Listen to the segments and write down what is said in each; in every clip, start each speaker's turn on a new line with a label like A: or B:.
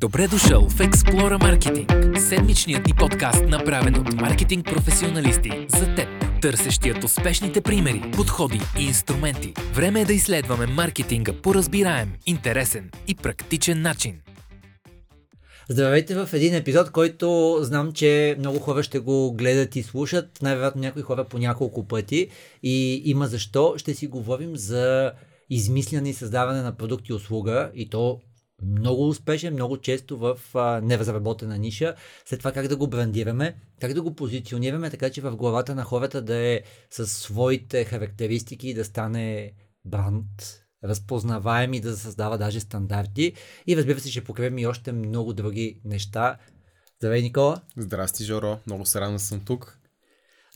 A: Добре дошъл в Explora Marketing, седмичният ни подкаст, направен от маркетинг професионалисти за теб, търсещият успешните примери, подходи и инструменти. Време е да изследваме маркетинга по разбираем, интересен и практичен начин.
B: Здравейте в един епизод, който знам, че много хора ще го гледат и слушат, най-вероятно някои хора по няколко пъти и има защо. Ще си говорим за измисляне и създаване на продукт и услуга и то много успешен, много често в а, неразработена ниша. След това как да го брандираме, как да го позиционираме, така че в главата на хората да е със своите характеристики и да стане бранд, разпознаваем и да създава даже стандарти. И разбира се, ще покриваме и още много други неща. Здравей, Никола!
C: Здрасти, Жоро! Много се радвам съм тук.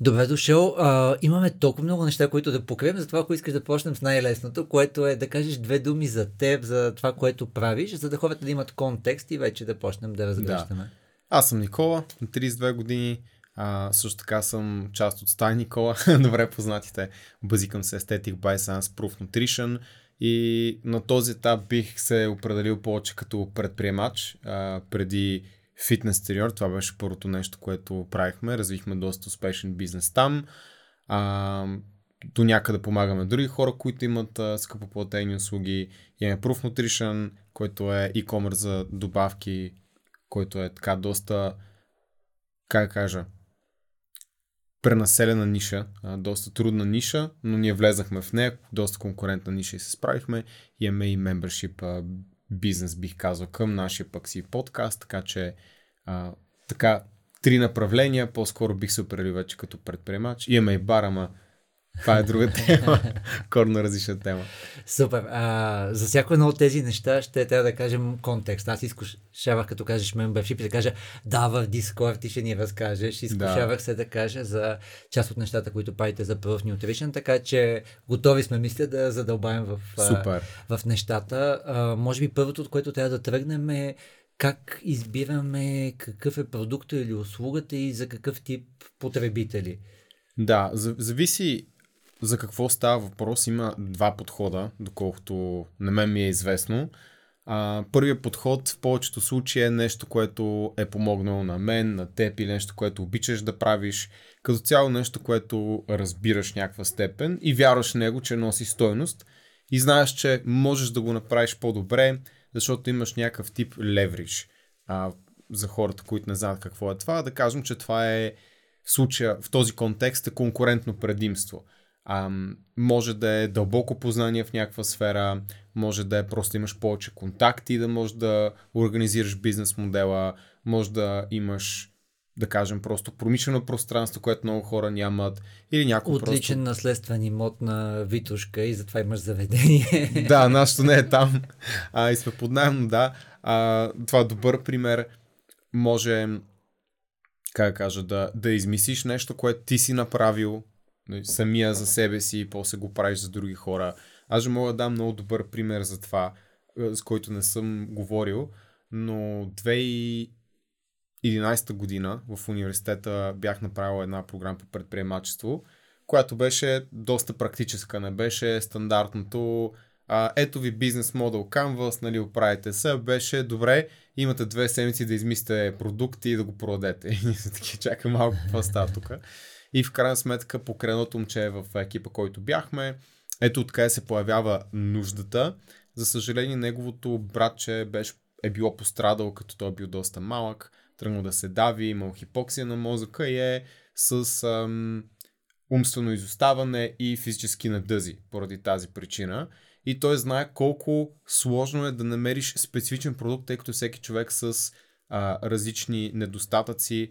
B: Добре дошъл. А, имаме толкова много неща, които да покрием, затова ако искаш да почнем с най-лесното, което е да кажеш две думи за теб, за това, което правиш, за да хората да имат контекст и вече да почнем да разгръщаме. Да.
C: Аз съм Никола, на 32 години. А, също така съм част от Стай Никола, добре познатите базикам се Aesthetic by Science Proof Nutrition и на този етап бих се определил повече като предприемач. А, преди фитнес треньор. Това беше първото нещо, което правихме. Развихме доста успешен бизнес там. А, до някъде помагаме други хора, които имат а, скъпоплатени услуги. Имаме Proof Nutrition, който е e-commerce за добавки, който е така доста, как кажа, пренаселена ниша, а, доста трудна ниша, но ние влезахме в нея, доста конкурентна ниша и се справихме. Имаме и membership бизнес, бих казал, към нашия пък си подкаст, така че а, така три направления, по-скоро бих се определил вече като предприемач. Имаме и бар, ама това е друга тема, корно различна тема.
B: Супер. А, за всяко едно от тези неща ще трябва да кажем контекст. Аз изкушавах, като кажеш membership и да кажа да, в Discord ти ще ни разкажеш. Изкушавах да. се да кажа за част от нещата, които правите за Proof Nutrition, така че готови сме, мисля, да задълбаем в,
C: Супер.
B: в нещата. А, може би първото, от което трябва да тръгнем е как избираме какъв е продукта или услугата и за какъв тип потребители?
C: Да, зависи за какво става въпрос. Има два подхода, доколкото на мен ми е известно. А, първият подход в повечето случаи е нещо, което е помогнало на мен, на теб или нещо, което обичаш да правиш. Като цяло нещо, което разбираш някаква степен и вярваш в него, че носи стойност и знаеш, че можеш да го направиш по-добре, защото имаш някакъв тип левриш. А, за хората, които не знаят какво е това, да кажем, че това е в случая, в този контекст е конкурентно предимство. А, може да е дълбоко познание в някаква сфера, може да е просто имаш повече контакти, да можеш да организираш бизнес модела, може да имаш да кажем, просто промишлено пространство, което много хора нямат. Или някой
B: Отличен
C: просто...
B: наследствен имот на Витушка и затова имаш заведение.
C: да, нашето не е там. А, и сме под найем, да. А, това е добър пример. Може, как да кажа, да, да измислиш нещо, което ти си направил самия за себе си и после го правиш за други хора. Аз же мога да дам много добър пример за това, с който не съм говорил, но 2011 година в университета бях направил една програма по предприемачество, която беше доста практическа, не беше стандартното а, ето ви бизнес модел Canvas, нали, оправите се, беше добре, имате две седмици да измислите продукти и да го продадете. И ние чакай малко, какво става тук. И в крайна сметка, покреното момче в екипа, който бяхме, ето откъде се появява нуждата. За съжаление, неговото братче беше, е било пострадал, като той е бил доста малък тръгнал да се дави, имал хипоксия на мозъка и е с ам, умствено изоставане и физически надъзи поради тази причина. И той знае колко сложно е да намериш специфичен продукт, тъй като всеки човек с а, различни недостатъци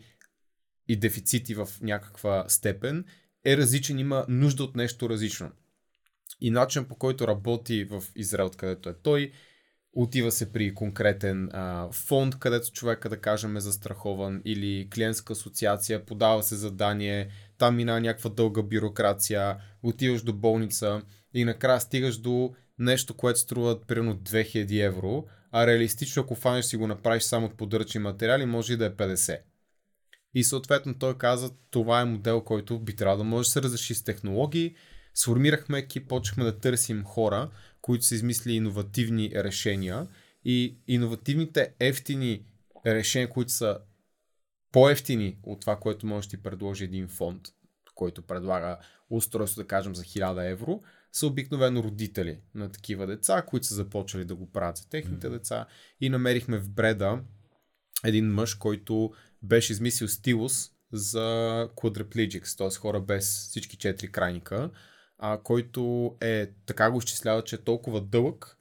C: и дефицити в някаква степен е различен, има нужда от нещо различно. И начин по който работи в Израел, където е той, Отива се при конкретен а, фонд, където човека, да кажем, е застрахован или клиентска асоциация, подава се задание, там мина някаква дълга бюрокрация, отиваш до болница и накрая стигаш до нещо, което струва примерно 2000 евро, а реалистично, ако фанеш си го направиш само от подръчни материали, може и да е 50. И съответно той каза, това е модел, който би трябвало да може да се разреши с технологии. Сформирахме екип, почнахме да търсим хора, които са измислили иновативни решения И иновативните ефтини решения, които са по-ефтини от това, което може да ти предложи един фонд, който предлага устройство, да кажем, за 1000 евро, са обикновено родители на такива деца, които са започали да го правят за техните mm-hmm. деца. И намерихме в Бреда един мъж, който беше измислил стилус за quadriplegics, т.е. хора без всички четири крайника, а, който е, така го изчислява, че е толкова дълъг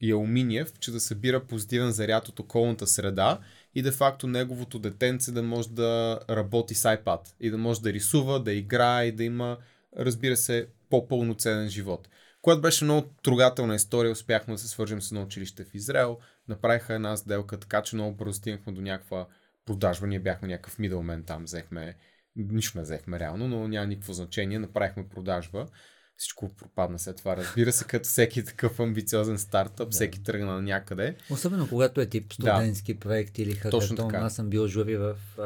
C: и алуминиев, че да събира позитивен заряд от околната среда и де факто неговото детенце да може да работи с iPad и да може да рисува, да играе и да има, разбира се, по-пълноценен живот. Което беше много трогателна история, успяхме да се свържем с едно училище в Израел, направиха една сделка, така че много бързо стигнахме до някаква продажба. Ние бяхме някакъв мидълмен там, взехме, нищо не взехме реално, но няма никакво значение, направихме продажба всичко пропадна след това. Разбира се, като всеки такъв амбициозен стартъп, да. всеки тръгна на някъде.
B: Особено когато е тип студентски да. проект или хакатон. Аз съм бил жури в а,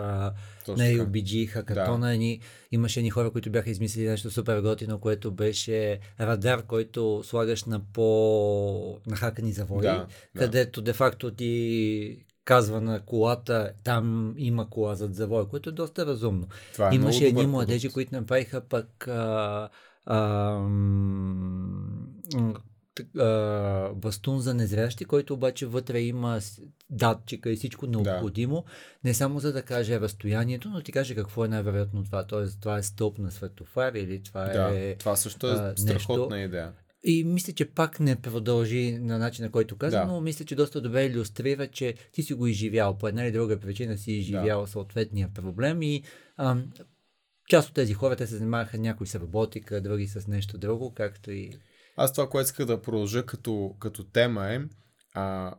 B: на UBG хакатона. Да. Ни, имаше ни хора, които бяха измислили нещо супер готино, което беше радар, който слагаш на по нахакани завои, да, където да. де-факто ти казва на колата, там има кола зад завой, което е доста разумно. Това е Имаше едни младежи, които направиха пък а, бастун за незрящи, който обаче вътре има датчика и всичко необходимо, да. не само за да каже разстоянието, но ти каже какво е най-вероятно това. Тоест, това е стълб на светофар или това
C: да,
B: е.
C: Това също е а, страхотна нещо. идея.
B: И мисля, че пак не продължи на начина, който каза, да. но мисля, че доста добре иллюстрира, че ти си го изживял. По една или друга причина си изживял да. съответния проблем и ам, част от тези хора те се занимаваха някои с роботика, други с нещо друго, както и...
C: Аз това, което иска да продължа като, като тема е, а,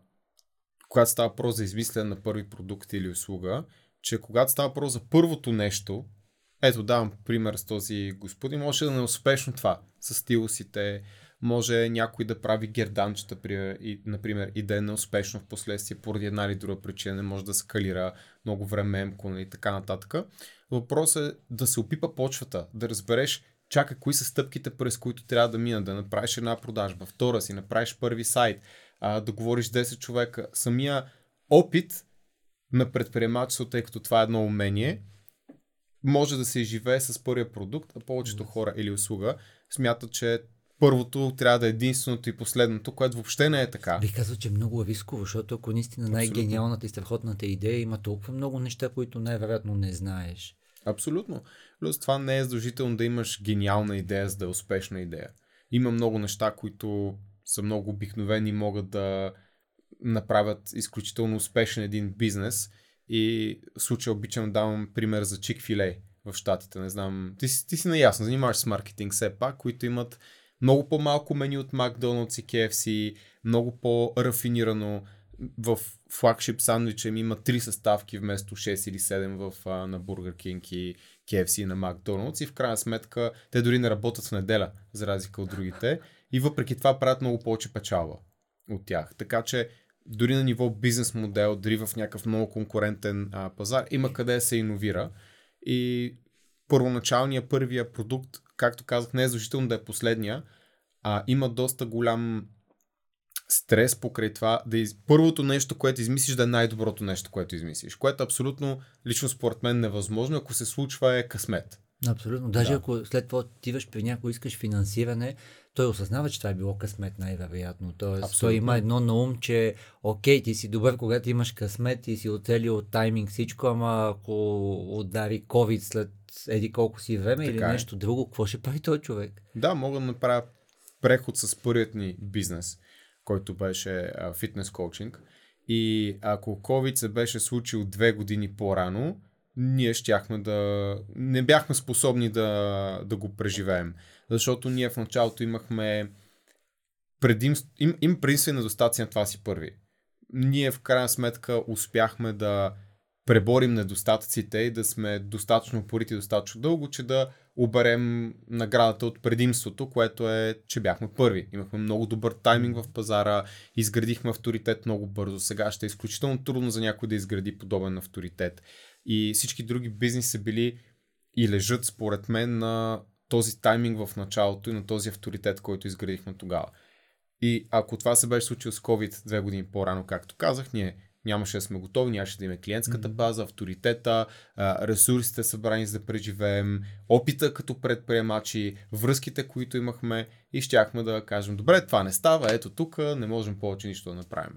C: когато става въпрос за измислене на първи продукт или услуга, че когато става въпрос за първото нещо, ето давам пример с този господин, може да не е успешно това, с стилусите, може някой да прави герданчета, например, и да е неуспешно в последствие поради една или друга причина, не може да скалира много време, емко и нали, така нататък. Въпросът е да се опипа почвата, да разбереш чака кои са стъпките, през които трябва да мина, да направиш една продажба, втора си, направиш първи сайт, а, да говориш 10 човека. Самия опит на предприемачество, тъй като това е едно умение, може да се изживее с първия продукт, а повечето хора или услуга смятат, че първото трябва да е единственото и последното, което въобще не е така.
B: Ви казва, че е много рисково, защото ако наистина най-гениалната и страхотната идея има толкова много неща, които най-вероятно не знаеш.
C: Абсолютно. Плюс това не е задължително да имаш гениална идея, за да е успешна идея. Има много неща, които са много обикновени и могат да направят изключително успешен един бизнес. И в случая обичам да давам пример за чик филе в Штатите. Не знам, ти, ти си наясно, занимаваш с маркетинг все пак, които имат много по-малко меню от Макдоналдс и KFC, много по-рафинирано. В флагшип сандвича им има три съставки вместо 6 или 7 в, а, на Burger King и KFC на Макдоналдс и в крайна сметка те дори не работят в неделя, за разлика от другите и въпреки това правят много повече печалба от тях. Така че дори на ниво бизнес модел, дори в някакъв много конкурентен а, пазар, има къде да се иновира и първоначалния първия продукт както казах, не е задължително да е последния, а има доста голям стрес покрай това да из... първото нещо, което измислиш, да е най-доброто нещо, което измислиш. Което абсолютно, лично според мен, невъзможно. Ако се случва е късмет.
B: Абсолютно. Даже да. ако след това отиваш при някой, искаш финансиране, той осъзнава, че това е било късмет най-вероятно. Тоест, Абсолютно. той има едно на ум, че окей, ти си добър, когато имаш късмет и си оцелил от тайминг всичко, ама ако удари COVID след еди колко си време така или е. нещо друго, какво ще прави този човек?
C: Да, мога да направя преход с първият ни бизнес, който беше фитнес коучинг. И ако COVID се беше случил две години по-рано, ние щяхме да... не бяхме способни да, да го преживеем. Защото ние в началото имахме предимство, им, им предимство недостатъци на това си първи. Ние в крайна сметка успяхме да преборим недостатъците и да сме достатъчно упорити достатъчно дълго, че да оберем наградата от предимството, което е, че бяхме първи. Имахме много добър тайминг в пазара, изградихме авторитет много бързо. Сега ще е изключително трудно за някой да изгради подобен авторитет. И всички други бизнеси са били и лежат, според мен, на този тайминг в началото и на този авторитет, който изградихме тогава. И ако това се беше случило с COVID две години по-рано, както казах, ние нямаше да сме готови, нямаше да имаме клиентската база, авторитета, ресурсите събрани за да преживеем, опита като предприемачи, връзките, които имахме и щяхме да кажем, добре, това не става, ето тук, не можем повече нищо да направим.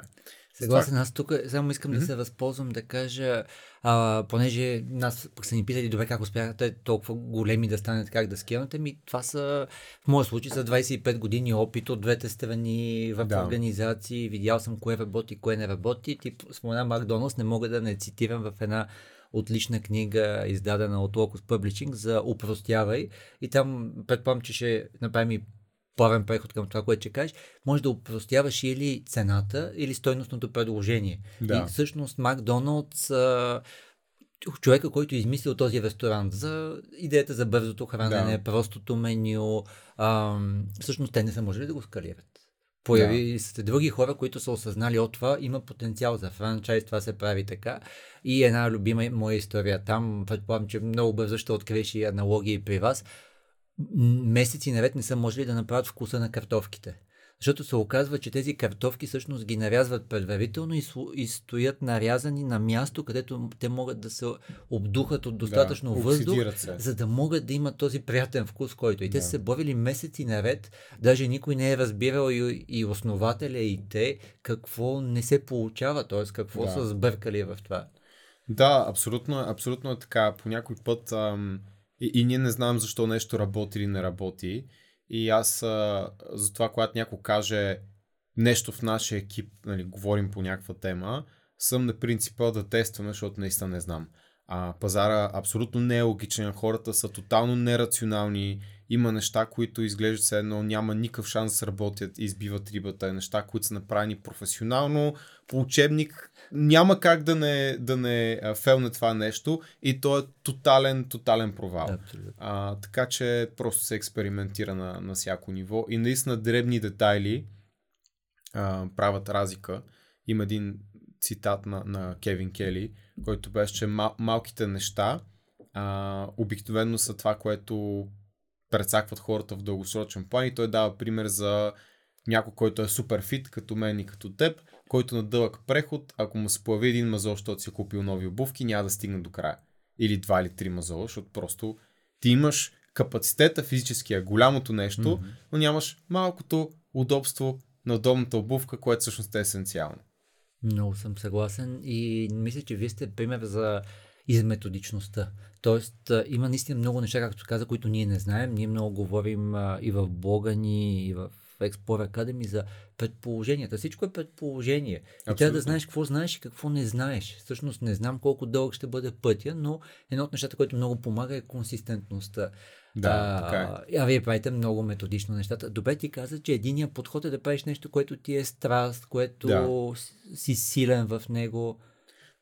B: Съгласен, аз тук само искам mm-hmm. да се възползвам да кажа, а, понеже нас пък са ни питали, добре, как успяхте толкова големи да станете, как да скелнете, ми това са, в моя случай, са 25 години опит от двете страни в да. организации, видял съм кое работи, кое не работи, тип спомена Макдоналдс, не мога да не цитирам в една отлична книга, издадена от Locus Publishing за упростявай и там предполагам, че ще направим и плавен преход към това, което ще кажеш, може да упростяваш или цената, или стойностното предложение. Да. И всъщност Макдоналдс човека, който е измислил този ресторант за идеята за бързото хранене, да. простото меню, а, всъщност те не са можели да го скалират. Появи да. се други хора, които са осъзнали от това, има потенциал за франчайз, това се прави така. И една любима моя история там, предполагам, че много бързо ще откриеш и аналогии при вас месеци наред не са можели да направят вкуса на картофките. Защото се оказва, че тези картофки всъщност ги нарязват предварително и, и стоят нарязани на място, където те могат да се обдухат от достатъчно да, въздух, се. за да могат да имат този приятен вкус, който. И да. те са се борили месеци наред, даже никой не е разбирал и, и основателя и те какво не се получава, т.е. какво да. са сбъркали в това.
C: Да, абсолютно, абсолютно е така. По някой път ам, и, и ние не знаем защо нещо работи или не работи. И аз а, затова, когато някой каже нещо в нашия екип, нали, говорим по някаква тема, съм на принципа да тестваме, защото наистина не знам. А, пазара абсолютно не е логичен, хората са тотално нерационални, има неща, които изглеждат се едно, няма никакъв шанс да сработят и избиват рибата, неща, които са направени професионално, по учебник, няма как да не, да не фелне това нещо и то е тотален, тотален провал. А, така че просто се експериментира на, на всяко ниво. И наистина дребни детайли а, правят разлика. Има един цитат на, на Кевин Кели, който беше, че мал, малките неща а, обикновено са това, което прецакват хората в дългосрочен план и той дава пример за някой, който е супер фит, като мен и като теб, който на дълъг преход, ако му се появи един мазол, защото си е купил нови обувки, няма да стигне до края. Или два или три мазола, защото просто ти имаш капацитета физическия, голямото нещо, mm-hmm. но нямаш малкото удобство на удобната обувка, което всъщност е есенциално.
B: Много съм съгласен и мисля, че вие сте пример за изметодичността. Тоест, има наистина много неща, както каза, които ние не знаем. Ние много говорим а, и в блога ни, и в Explore Academy за предположенията. Всичко е предположение. Абсолютно. И трябва да знаеш какво знаеш и какво не знаеш. Всъщност не знам колко дълъг ще бъде пътя, но едно от нещата, което много помага е консистентността.
C: Да, а, така е.
B: А вие правите много методично нещата. Добре ти каза, че единия подход е да правиш нещо, което ти е страст, което да. си силен в него.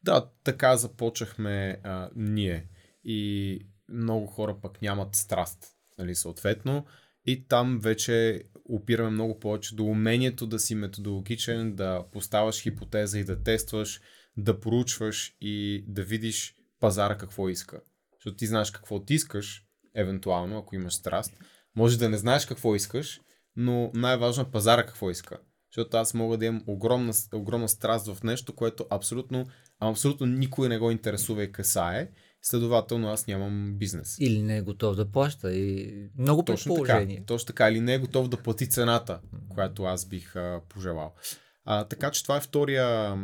C: Да, така започнахме а, ние. И много хора пък нямат страст, нали, съответно. И там вече опираме много повече до умението да си методологичен, да поставаш хипотеза и да тестваш, да проучваш и да видиш пазара какво иска. Защото ти знаеш какво ти искаш, евентуално, ако имаш страст. Може да не знаеш какво искаш, но най-важно е пазара какво иска. Защото аз мога да имам огромна, огромна страст в нещо, което абсолютно, абсолютно никой не го интересува и касае. Следователно аз нямам бизнес.
B: Или не е готов да плаща. И много точно предположение.
C: Така, точно така. Или не е готов да плати цената, която аз бих а, пожелал. А, така че това е втория,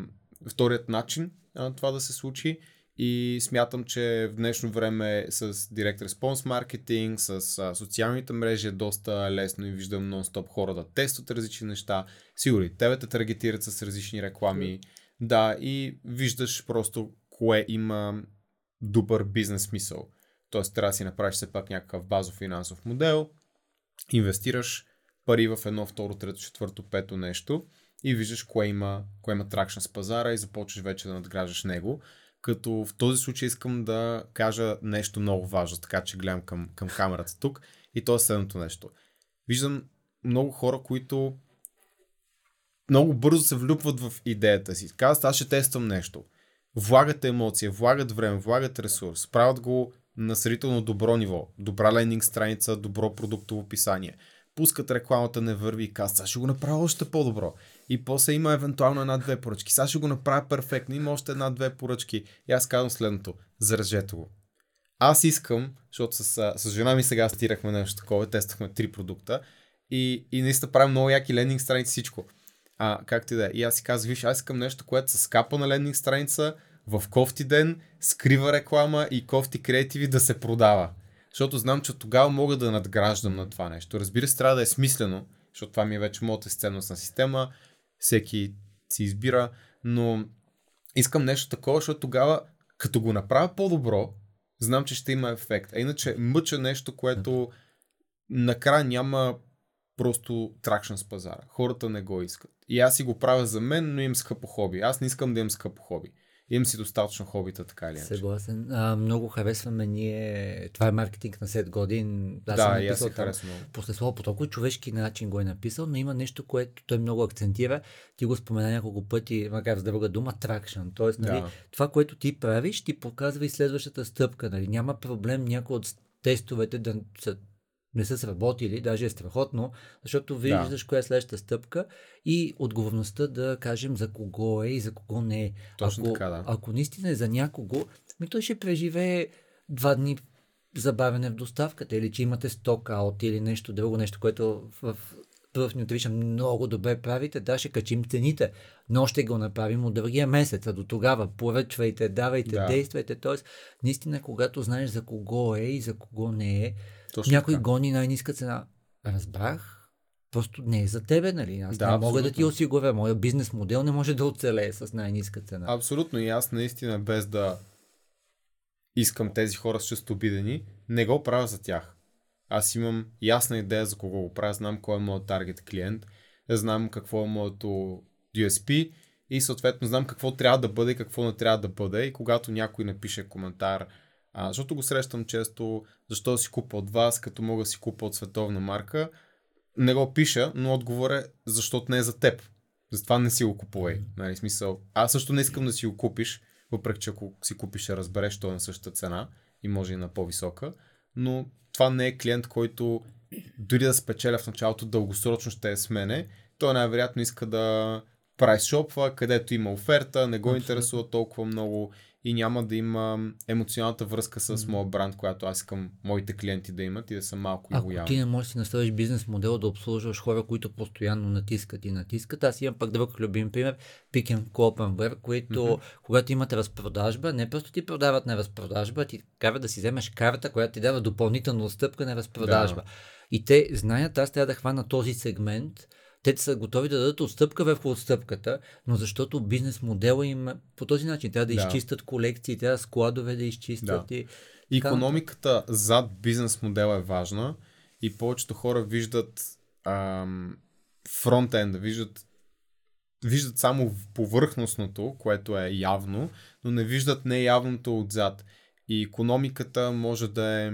C: вторият начин а, това да се случи. И смятам, че в днешно време с Direct Response маркетинг, с а, социалните мрежи е доста лесно и виждам нон-стоп хора да тестват различни неща. Сигурно тебе те таргетират с различни реклами. Да, и виждаш просто кое има добър бизнес смисъл. Тоест трябва да си направиш все пак някакъв базов финансов модел, инвестираш пари в едно, второ, трето, четвърто, пето нещо и виждаш кое има, кое има тракшн с пазара и започваш вече да надграждаш него. Като в този случай искам да кажа нещо много важно, така че гледам към, към камерата тук. И то е следното нещо. Виждам много хора, които много бързо се влюбват в идеята си. Казват, аз ще тествам нещо. Влагат емоция, влагат време, влагат ресурс, правят го на сравнително добро ниво, добра лендинг страница, добро продуктово описание, пускат рекламата не върви и казват, сега ще го направя още по-добро. И после има евентуално една-две поръчки. Сега ще го направя перфектно. Има още една-две поръчки. И аз казвам следното. Заражете го. Аз искам, защото с, с жена ми сега стирахме нещо такова, тествахме три продукта и, и наистина правим много яки лендинг страници всичко. А, както и да е. И аз си казах, виж, аз искам нещо, което се скапа на лендинг страница, в кофти ден, скрива реклама и кофти креативи да се продава. Защото знам, че тогава мога да надграждам на това нещо. Разбира се, трябва да е смислено, защото това ми е вече моята сценностна система, всеки си избира, но искам нещо такова, защото тогава, като го направя по-добро, знам, че ще има ефект. А иначе мъча нещо, което накрая няма просто тракшн с пазара. Хората не го искат. И аз си го правя за мен, но им скъпо хоби. Аз не искам да имам скъпо хоби. Имам си достатъчно хобита, така или иначе.
B: Съгласен. А, много харесваме ние. Това е маркетинг на 7 годин.
C: Аз да, и аз си харесвам.
B: После слово по толкова човешки начин го е написал, но има нещо, което той много акцентира. Ти го спомена няколко пъти, макар с друга дума, тракшн. Тоест, нали, да. това, което ти правиш, ти показва и следващата стъпка. Нали. Няма проблем някой от тестовете да са не са сработили, даже е страхотно, защото виждаш да. коя е следващата стъпка и отговорността да кажем за кого е и за кого не е.
C: Точно
B: ако,
C: така, да.
B: Ако наистина е за някого, ми той ще преживее два дни забавяне в доставката или че имате сток аут или нещо друго, нещо, което в Proof Nutrition много добре правите, да, ще качим цените, но ще го направим от другия месец, а до тогава поръчвайте, давайте, да. действайте, т.е. наистина, когато знаеш за кого е и за кого не е, точно Някой така. гони най-ниска цена. Разбрах, просто не е за тебе, нали? Аз да, не мога да ти осигуря. Моя бизнес модел не може да оцелее с най-ниска цена.
C: Абсолютно. И аз наистина без да искам тези хора с често обидени, не го правя за тях. Аз имам ясна идея за кого го правя, знам кой е моят таргет клиент, знам какво е моето USP и съответно знам какво трябва да бъде и какво не трябва да бъде. И когато някой напише коментар, а, защото го срещам често, защо да си купа от вас, като мога да си купа от световна марка. Не го пиша, но отговор е, защото не е за теб. Затова не си го купувай. Нали, смисъл. Аз също не искам да си го купиш, въпреки че ако си купиш, ще разбереш, що е на същата цена и може и на по-висока. Но това не е клиент, който дори да спечеля в началото, дългосрочно ще е с мене. Той най-вероятно иска да прайс шопва, където има оферта, не го Абсолютно. интересува толкова много и няма да има емоционалната връзка с mm-hmm. моят бранд, която аз искам моите клиенти да имат и да са малко
B: Ако лоялни. ти не можеш да си наставиш бизнес модел да обслужваш хора, които постоянно натискат и натискат, аз имам пък друг любим пример, Pick and Kloppenberg, които mm-hmm. когато имате разпродажба, не просто ти продават на разпродажба, ти карат да си вземеш карта, която ти дава допълнителна отстъпка на разпродажба. Да. И те знаят, аз трябва да хвана този сегмент, те са готови да дадат отстъпка върху отстъпката, но защото бизнес модела им по този начин трябва да, да. изчистят колекции, трябва складове да изчистят. Да. И...
C: Економиката зад бизнес модела е важна и повечето хора виждат фронтенда, виждат виждат само повърхностното, което е явно, но не виждат неявното отзад. И економиката може да е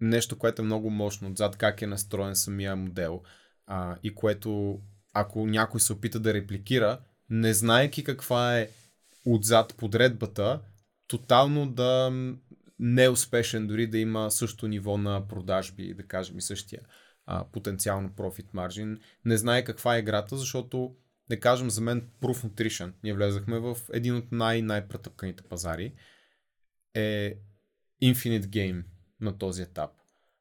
C: нещо, което е много мощно отзад, как е настроен самия модел а, и което ако някой се опита да репликира, не знаеки каква е отзад подредбата, тотално да не е успешен, дори да има също ниво на продажби, да кажем и същия а, потенциално профит маржин, не знае каква е играта, защото да кажем за мен Proof Nutrition, ние влезахме в един от най-най-претъпканите пазари, е Infinite Game на този етап,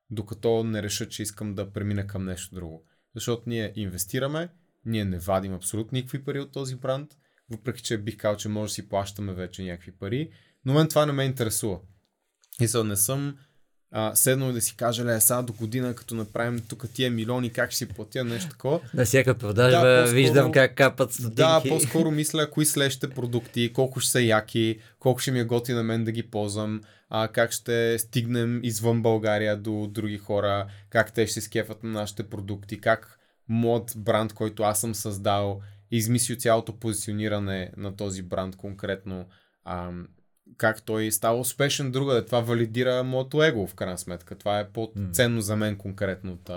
C: докато не реша, че искам да премина към нещо друго защото ние инвестираме, ние не вадим абсолютно никакви пари от този бранд, въпреки че бих казал, че може да си плащаме вече някакви пари, но мен това не ме интересува. И не съм а, седнал да си кажа, ле, сега до година, като направим тук тия милиони, как ще си платя нещо такова.
B: На всяка продажба да, виждам как капат стотинки.
C: Да, по-скоро мисля, кои следващите продукти, колко ще са яки, колко ще ми е готи на мен да ги ползвам, а, как ще стигнем извън България до други хора, как те ще се скефат на нашите продукти, как мод бранд, който аз съм създал, измисли цялото позициониране на този бранд конкретно, а, как той става успешен друга, това валидира моето его в крайна сметка. Това е по-ценно за мен конкретно от,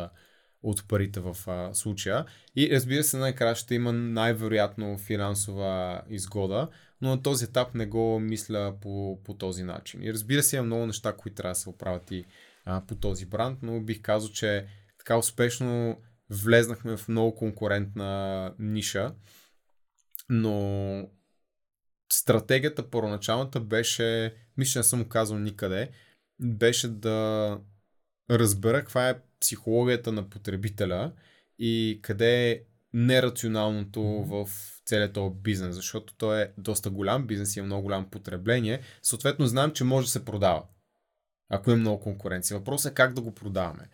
C: от парите в а, случая. И разбира се, най-края ще има най-вероятно финансова изгода, но на този етап не го мисля по, по този начин. И разбира се, има много неща, които трябва да се оправят и а, по този бранд, но бих казал, че така успешно влезнахме в много конкурентна ниша, но стратегията първоначалната беше, мисля, не съм казал никъде, беше да разбера каква е психологията на потребителя и къде е нерационалното в целият този бизнес, защото той е доста голям бизнес и е много голямо потребление. Съответно, знам, че може да се продава, ако има много конкуренция. Въпросът е как да го продаваме.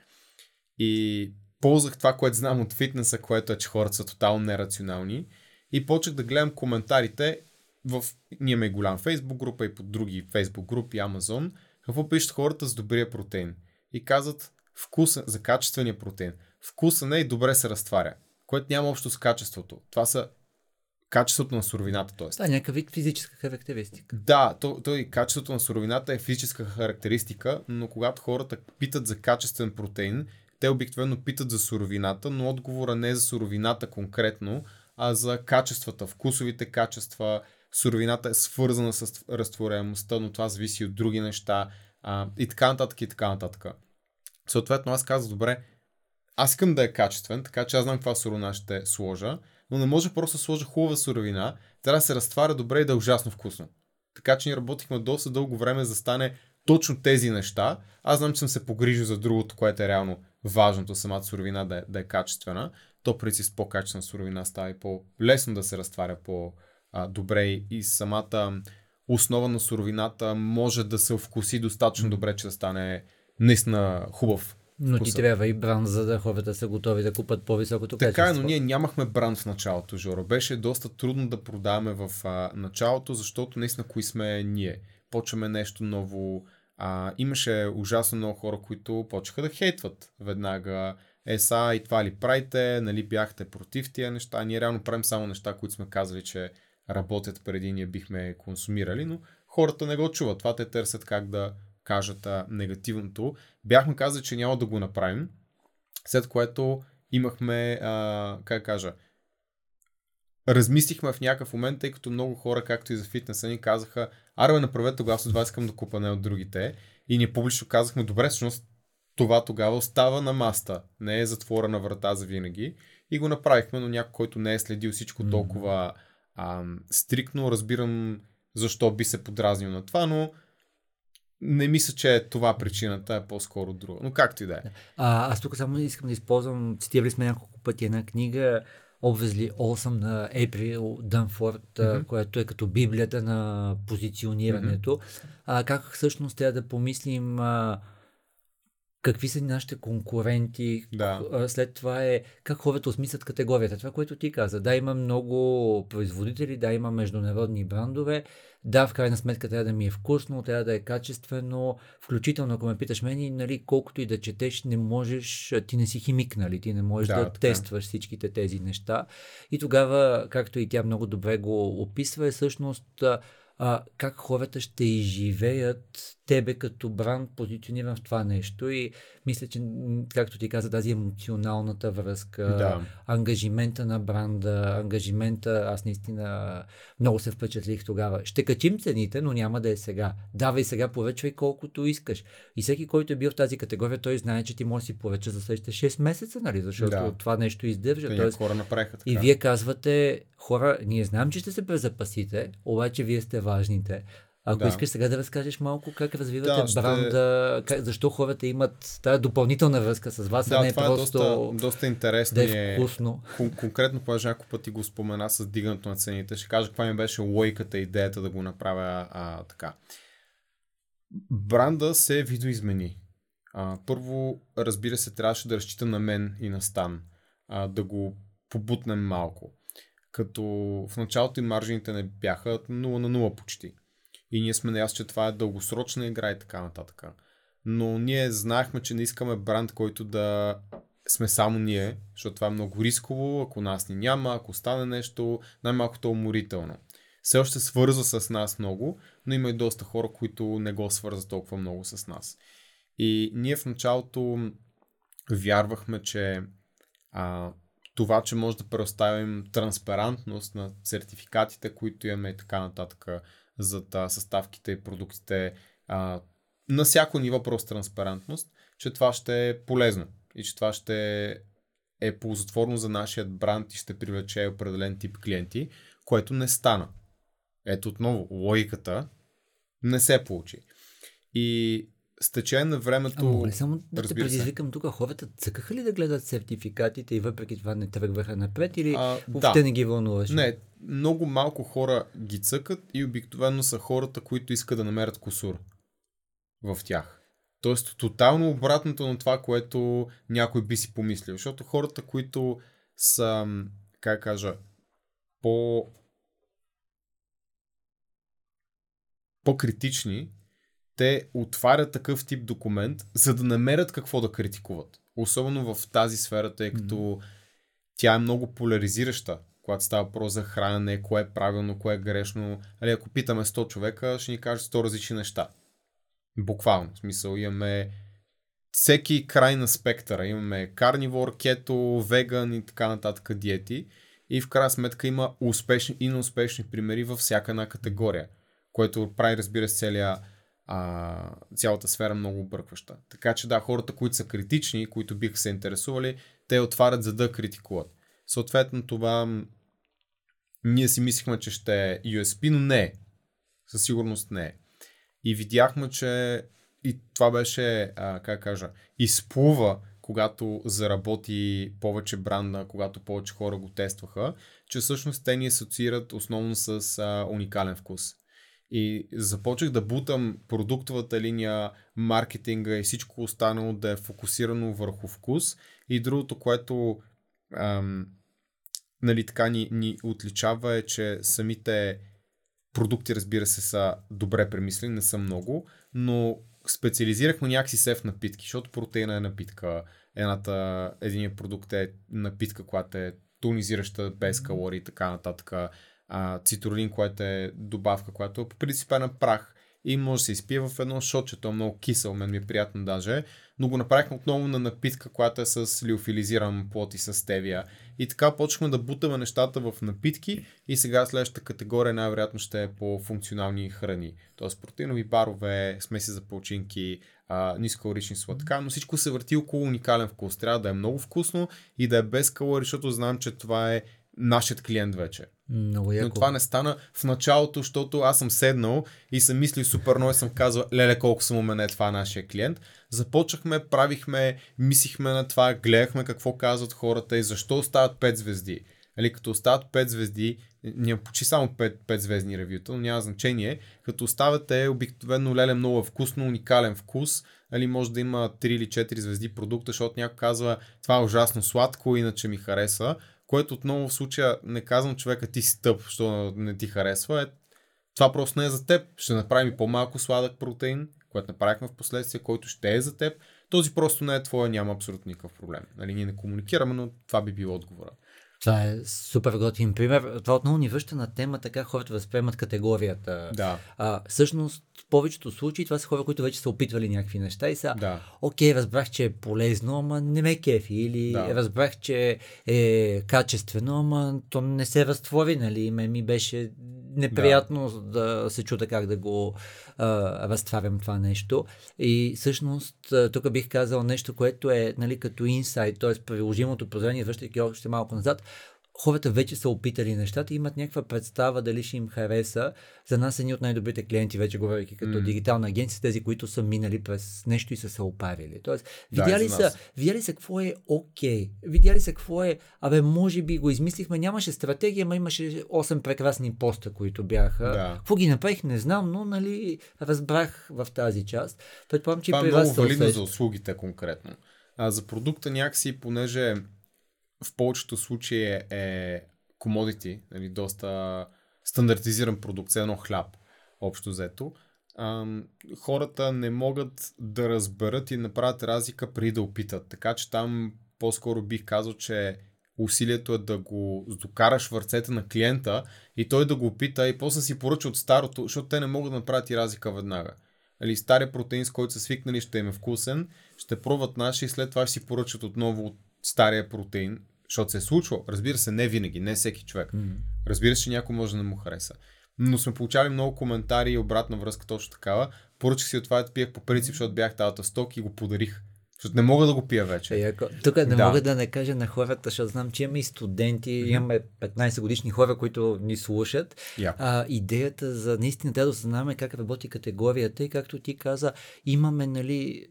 C: И ползвах това, което знам от фитнеса, което е, че хората са тотално нерационални. И почнах да гледам коментарите в... Ние имаме голям фейсбук група и под други фейсбук групи, Амазон. Какво пишат хората с добрия протеин? И казват вкуса за качествения протеин. Вкуса не и добре се разтваря, което няма общо с качеството. Това са качеството на суровината. Т.е.
B: Това е някакъв вид физическа характеристика.
C: Да, то, то и качеството на суровината е физическа характеристика, но когато хората питат за качествен протеин, те обикновено питат за суровината, но отговора не е за суровината конкретно, а за качествата, вкусовите качества. Суровината е свързана с разтворяемостта, но това зависи от други неща а, и така нататък и така нататък. Съответно, аз казах, добре, аз искам да е качествен, така че аз знам каква суровина ще сложа, но не може просто да сложа хубава суровина, трябва да се разтваря добре и да е ужасно вкусно. Така че ние работихме доста дълго време за да стане точно тези неща. Аз знам, че съм се погрижил за другото, което е реално важното, самата суровина да е, да е качествена. То при си с по-качествена суровина става и по-лесно да се разтваря по-добре и самата основа на суровината може да се вкуси достатъчно добре, че да стане наистина хубав
B: но ти трябва и бранд, за да хората са готови да купат по-високото
C: така
B: качество.
C: Така е, но ние нямахме бранд в началото, Жоро. Беше доста трудно да продаваме в а, началото, защото наистина кои сме ние. Почваме нещо ново. А, имаше ужасно много хора, които почнаха да хейтват веднага. Еса и това ли правите, нали бяхте против тия неща. Ние реално правим само неща, които сме казали, че работят преди ние бихме консумирали, но хората не го чуват. Това те търсят как да кажат а, негативното. Бяхме казали, че няма да го направим, след което имахме, а, как кажа, размислихме в някакъв момент, тъй като много хора, както и за фитнеса ни, казаха, аре направете тогава с това искам да купа не от другите. И ние публично казахме, добре, всъщност това тогава остава на маста, не е затворена врата за винаги. И го направихме, но някой, който не е следил всичко толкова а, стрикно, разбирам защо би се подразнил на това, но не мисля, че е това причината, е по-скоро друга. Но както и да е.
B: А, аз тук само искам да използвам, цитирали сме няколко пъти една книга, Obviously Awesome на April Dunford, mm-hmm. която е като библията на позиционирането. Mm-hmm. А, как всъщност трябва да помислим а, какви са нашите конкуренти,
C: да.
B: след това е как хората осмислят категорията. Това, което ти каза. Да, има много производители, да, има международни брандове, да, в крайна сметка трябва да ми е вкусно, трябва да е качествено, включително ако ме питаш мен, нали, колкото и да четеш, не можеш, ти не си химик, нали, ти не можеш да, да тестваш всичките тези неща. И тогава, както и тя много добре го описва, е всъщност а, как хората ще изживеят тебе като бранд позициониран в това нещо и мисля, че както ти каза, тази емоционалната връзка,
C: да.
B: ангажимента на бранда, ангажимента, аз наистина много се впечатлих тогава. Ще качим цените, но няма да е сега. Давай сега, поръчвай колкото искаш. И всеки, който е бил в тази категория, той знае, че ти може да си поръча за следващите 6 месеца, нали? защото да. това нещо издържа.
C: Тоест, хора направиха така.
B: И вие казвате, хора, ние знаем, че ще се презапасите, обаче вие сте важните. Ако да. искаш сега да разкажеш малко как развивате да, бранда, ще... как, защо хората имат тази допълнителна връзка с вас,
C: да,
B: а не
C: това
B: просто
C: е доста, доста интересно.
B: Да е вкусно.
C: Кон- конкретно, понеже няколко пъти го спомена с дигането на цените, ще кажа каква ми беше лойката, идеята да го направя а, така. Бранда се видоизмени. А, първо, разбира се, трябваше да разчита на мен и на Стан, а, да го побутнем малко. Като в началото и маржините не бяха 0 на 0 почти. И ние сме наясно, че това е дългосрочна игра и така нататък. Но ние знаехме, че не искаме бранд, който да сме само ние, защото това е много рисково, ако нас ни няма, ако стане нещо, най-малкото е уморително. Все още свързва с нас много, но има и доста хора, които не го свързват толкова много с нас. И ние в началото вярвахме, че а, това, че може да предоставим транспарантност на сертификатите, които имаме и така нататък, за съставките и продуктите а, на всяко ниво просто транспарентност, че това ще е полезно. и че това ще е ползотворно за нашия бранд и ще привлече определен тип клиенти, което не стана. Ето отново, логиката не се получи. И с течение на времето...
B: А мога ли само да те предизвикам тук? Хората цъкаха ли да гледат сертификатите и въпреки това не тръгваха напред или
C: А,
B: въобще
C: да.
B: не ги вълнуваше?
C: Не, много малко хора ги цъкат и обикновено са хората, които искат да намерят косур в тях. Тоест, тотално обратното на това, което някой би си помислил. Защото хората, които са, как кажа, по по-критични, те отварят такъв тип документ, за да намерят какво да критикуват. Особено в тази сфера, тъй като тя е много поляризираща, когато става въпрос за хранене, кое е правилно, кое е грешно. Али, ако питаме 100 човека, ще ни кажат 100 различни неща. Буквално. В смисъл имаме всеки край на спектъра. Имаме карнивор, кето, веган и така нататък диети. И в крайна сметка има успешни и неуспешни примери във всяка една категория, което прави, разбира се, целия, а, цялата сфера много объркваща. Така че да, хората, които са критични, които биха се интересували, те отварят за да критикуват. Съответно това ние си мислихме, че ще е USP, но не е. Със сигурност не е. И видяхме, че и това беше, а, как кажа, изплува, когато заработи повече бранда, когато повече хора го тестваха, че всъщност те ни асоциират основно с а, уникален вкус. И започнах да бутам продуктовата линия, маркетинга и всичко останало да е фокусирано върху вкус. И другото, което ам, нали, така ни, ни отличава е, че самите продукти, разбира се, са добре премислени, не са много, но специализирахме някакси се в напитки, защото протеина е напитка, едната, единият продукт е напитка, която е тонизираща, без калории и така нататък. А, цитрулин, което е добавка, която е по принцип е на прах и може да се изпие в едно шотче. То е много кисел, мен ми е приятно даже. Но го направихме отново на напитка, която е с лиофилизиран плод и с стевия. И така почнахме да бутаме нещата в напитки и сега следващата категория най-вероятно ще е по функционални храни. Тоест протеинови барове, смеси за палчинки, а, нискокалорични сладка, но всичко се върти около уникален вкус. Трябва да е много вкусно и да е без калории, защото знам, че това е нашият клиент вече.
B: Много яко.
C: Но това не стана в началото, защото аз съм седнал и съм мислил супер много и съм казал, леле колко съм умен е това нашия клиент. Започнахме, правихме, мислихме на това, гледахме какво казват хората и защо остават 5 звезди. Али, като остават 5 звезди, няма почти само 5, 5 звездни ревюта, но няма значение. Като оставате обикновено леле много е вкусно, уникален вкус, али може да има 3 или 4 звезди продукта, защото някой казва това е ужасно сладко, иначе ми хареса което отново в случая не казвам човека ти си тъп, защото не ти харесва, е, това просто не е за теб. Ще направим и по-малко сладък протеин, което направихме в последствие, който ще е за теб. Този просто не е твоя, няма абсолютно никакъв проблем. Нали, ние не комуникираме, но това би било отговора.
B: Това е супер готин пример. Това отново ни връща на темата как хората възприемат категорията.
C: Да.
B: А, всъщност, в повечето случаи това са хора, които вече са опитвали някакви неща и са,
C: Да.
B: окей, разбрах, че е полезно, ама не ме кефи. Или
C: Да.
B: разбрах, че е качествено, ама то не се разтвори, нали? Ме ми беше неприятно да, се чуда как да го а, разтварям това нещо. И всъщност, тук бих казал нещо, което е нали, като инсайт, т.е. приложимото прозрение, връщайки още малко назад, хората вече са опитали нещата и имат някаква представа дали ще им хареса. За нас едни от най-добрите клиенти, вече говоряки като
C: М.
B: дигитална агенция, тези, които са минали през нещо и са се опарили. Тоест,
C: Да,
B: видяли,
C: за
B: са, видяли са какво е окей, видяли са какво е, абе, може би го измислихме, нямаше стратегия, ма имаше 8 прекрасни поста, които бяха.
C: Да.
B: Какво ги направих, не знам, но нали, разбрах в тази част. Предполагам, че
C: Това е
B: при
C: много
B: вас се
C: валидно за услугите конкретно. А за продукта някакси, понеже в повечето случаи е, е commodity, нали, доста стандартизиран продукт, едно хляб, общо взето, ам, хората не могат да разберат и направят разлика преди да опитат. Така че там по-скоро бих казал, че усилието е да го докараш в ръцете на клиента и той да го опита и после си поръча от старото, защото те не могат да направят и разлика веднага. Или стария протеин, с който са свикнали, ще им е вкусен, ще пробват наши и след това ще си поръчат отново от стария протеин, защото се е случвало. Разбира се, не винаги, не всеки човек. Разбира се, че някой може да не му хареса. Но сме получали много коментари и обратна връзка точно такава. Поръчах си от това да пиех по принцип, защото бях тази сток и го подарих. Защото не мога да го пия вече.
B: Е, тук не
C: Да.
B: мога да не кажа на хората, защото знам, че имаме и студенти, имаме 15 годишни хора, които ни слушат.
C: Яко.
B: А, идеята за наистина да осъзнаваме как работи категорията и както ти каза, имаме, нали,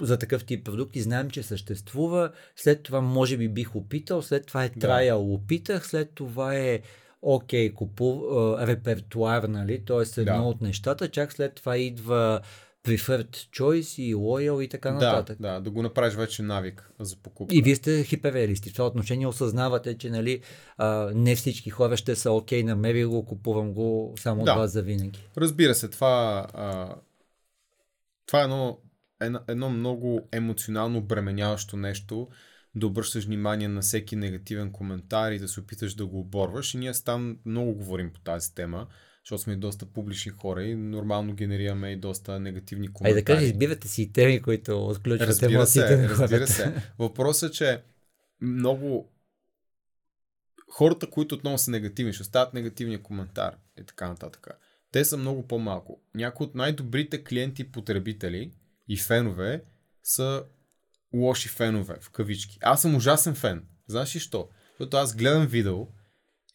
B: за такъв тип продукти, знаем, че съществува, след това може би бих опитал, след това е
C: Да.
B: траял, опитах, след това е окей, купу, а, репертуар, нали, т.е. едно
C: Да.
B: от нещата, чак след това идва preferred choice и loyal и така
C: Да,
B: нататък.
C: да, да го направиш вече навик за покупка.
B: И вие сте хиперреалисти. В това отношение осъзнавате, че нали, а, не всички хора ще са окей, намерил го, купувам го само
C: Да.
B: от вас за винаги.
C: Разбира се, това, а, това е едно, едно, едно много емоционално обременяващо нещо, да обръщаш внимание на всеки негативен коментар и да се опиташ да го оборваш. И ние там много говорим по тази тема, защото сме доста публични хора и нормално генерираме и доста негативни
B: Ай
C: коментари.
B: да кажа, избирате си теми, които отключват
C: Разбира
B: емоциите
C: се,
B: на
C: разбира
B: хората.
C: се. Въпросът е, че много хората, които отново са негативни, ще оставят негативния коментар и така нататък. Те са много по-малко. Някои от най-добрите клиенти и потребители и фенове са лоши фенове, в кавички. Аз съм ужасен фен. Знаеш ли що? Защото аз гледам видео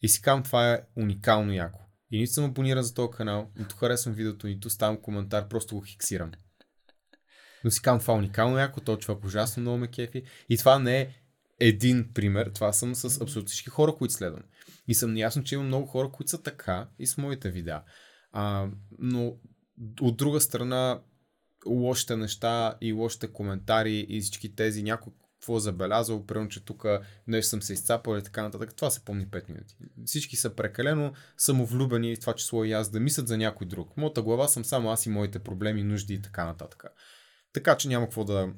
C: и си казвам, това е уникално яко. И нито съм абониран за този канал, нито харесвам видеото, нито ставам коментар, просто го хиксирам. Но си казвам, това е уникално яко, то човек ужасно много ме кефи. И това не е един пример, това съм с абсолютно всички хора, които следвам. И съм наясно, че има много хора, които са така и с моите видеа. А, но от друга страна, лошите неща и лошите коментари и всички тези, някой какво е забелязал, примерно, че тук нещо съм се изцапал и така нататък, това се помни 5 минути. Всички са прекалено самовлюбени, в това число и аз, да мислят за някой друг. Моята глава съм само аз и моите проблеми, нужди и така нататък. Така че няма какво да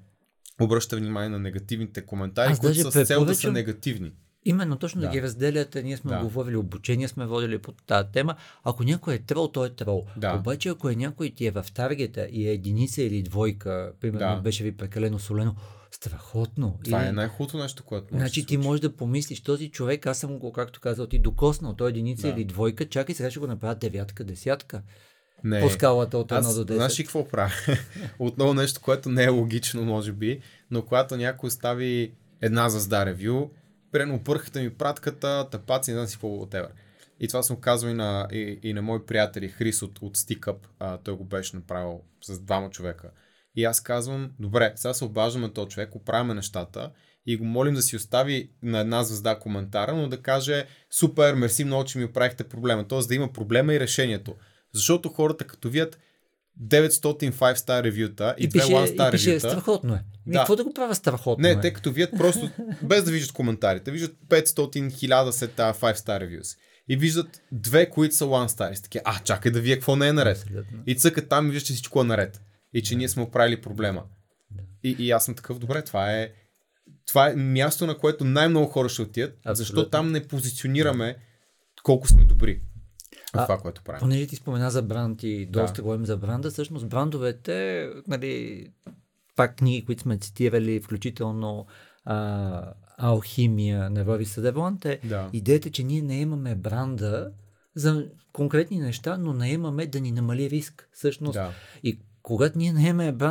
C: обръща внимание на негативните коментари,
B: Аз
C: които са с цел да са негативни.
B: Именно точно да.
C: Да.
B: ги разделяте. Ние сме
C: Да.
B: говорили, обучение сме водили по тази тема. Ако някой е трол, той е трол.
C: Да.
B: Обаче, ако е някой ти е в таргета и е единица или двойка, примерно
C: Да.
B: беше ви прекалено солено, страхотно.
C: Това
B: Или-
C: е най-хубавото нещо, което може
B: Значи
C: да
B: ти можеш да помислиш, този човек, аз съм го, както казал ти, докоснал, той е единица
C: Да.
B: или двойка, чакай сега ще го направя девятка, десятка.
C: Не.
B: По скалата от 1
C: Аз,
B: до 10.
C: знаеш ли какво правя? Отново нещо, което не е логично, може би, но когато някой остави една звезда ревю, прено пърхата ми пратката, тъпаци, не знам си какво тебе. И това съм казал и на, и, и на мои приятели Хрис от, от StickUp, а, той го беше направил с двама човека. И аз казвам, добре, сега се обаждаме този човек, оправяме нещата и го молим да си остави на една звезда коментара, но да каже, супер, мерси много, че ми оправихте проблема. Тоест да има проблема и решението. Защото хората като видят 900 5 star ревюта и,
B: и
C: 2
B: пише,
C: 1
B: и
C: star
B: пише
C: ревюта.
B: страхотно е. Ми,
C: Да.
B: Какво да го правя страхотно
C: Не,
B: е?
C: те като вият просто, без да виждат коментарите, виждат 500 1000 след тази 5 star reviews. И виждат две, които са one star. И са такива, а, чакай да вие какво не е наред.
B: Абсолютно.
C: И цъкат там и виждат, че всичко е наред. И че ние сме оправили проблема. И, и аз съм такъв, добре, това е, това е място, на което най-много хора ще отидат, защо
B: Абсолютно.
C: там не позиционираме колко сме добри
B: А,
C: това, което правим.
B: Понеже ти спомена за бранд и доста
C: Да.
B: говорим за бранда, всъщност брандовете, нали, пак книги, които сме цитирали, включително а, Алхимия на Рори Съдерланд, е
C: Да.
B: идеята, че ние не имаме бранда за конкретни неща, но не имаме да ни намали риск. Всъщност,
C: Да.
B: и когато ние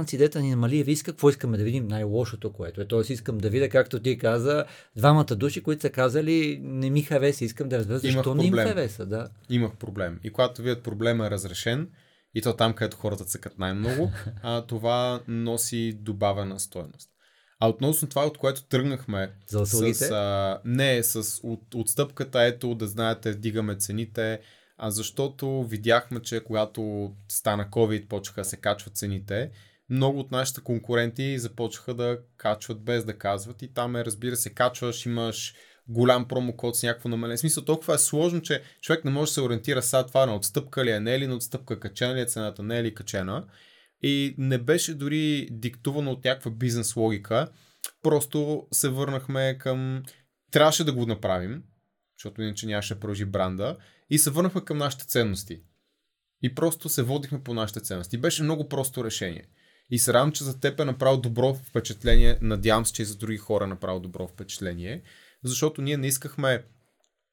B: с идеята да ни намали риска, какво искаме да видим? Най-лошото, което е. Тоест искам да видя, както ти каза, двамата души, които са казали, не ми хареса, искам да разбера защо не им хареса. Да.
C: имах проблем. И когато видят проблема е разрешен, и то там, където хората цъкат най-много, а, това носи добавена стоеност. А относно това, от което тръгнахме
B: За услугите?
C: с, а, не, с от, отстъпката, ето да знаете, вдигаме цените, а защото видяхме, че когато стана COVID, почнаха да се качват цените, много от нашите конкуренти започнаха да качват без да казват и там е, разбира се, качваш, имаш голям промокод с някакво намаление. Смисъл, толкова е сложно, че човек не може да се ориентира сега това на отстъпка ли е, не е ли на отстъпка, качена ли е цената, не е ли качена. И не беше дори диктувано от някаква бизнес логика. Просто се върнахме към... Трябваше да го направим, защото иначе нямаше продължи бранда. И се върнахме към нашите ценности. И просто се водихме по нашите ценности. Беше много просто решение. И се радвам, че за теб е направил добро впечатление. Надявам се, че и за други хора е направил добро впечатление. Защото ние не искахме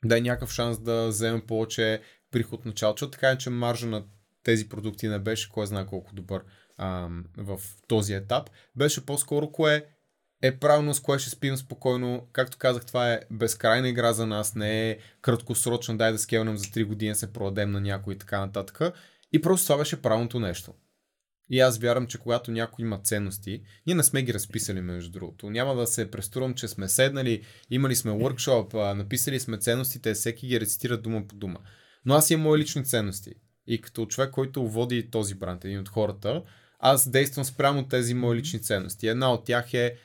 C: да е някакъв шанс да вземем повече приход от началото, защото така че маржа на тези продукти не беше кой знае колко добър а, в този етап. Беше по-скоро кое е правилно, с кое ще спим спокойно. Както казах, това е безкрайна игра за нас, не е краткосрочно, дай да скелнем за 3 години, се продадем на някой и така нататък. И просто това беше правилното нещо. И аз вярвам, че когато някой има ценности, ние не сме ги разписали между другото. Няма да се преструвам, че сме седнали, имали сме workshop, написали сме ценностите, всеки ги рецитира дума по дума. Но аз имам мои лични ценности. И като човек, който води този бранд, един от хората, аз действам спрямо тези мои лични ценности. Една от тях е,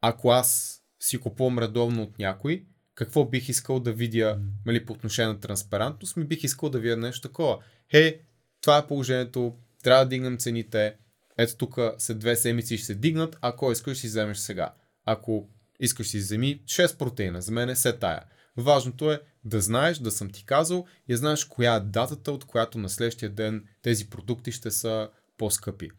C: ако аз си купувам редовно от някой, какво бих искал да видя нали, по отношение на транспарентност, ми бих искал да видя нещо такова. Хей, това е положението, трябва да дигнем цените, ето тук след две седмици ще се дигнат, ако искаш си вземеш сега. Ако искаш си вземи 6 протеина, за мен е се тая. Важното е да знаеш, да съм ти казал и да знаеш коя е датата, от която на следващия ден тези продукти ще са по-скъпи.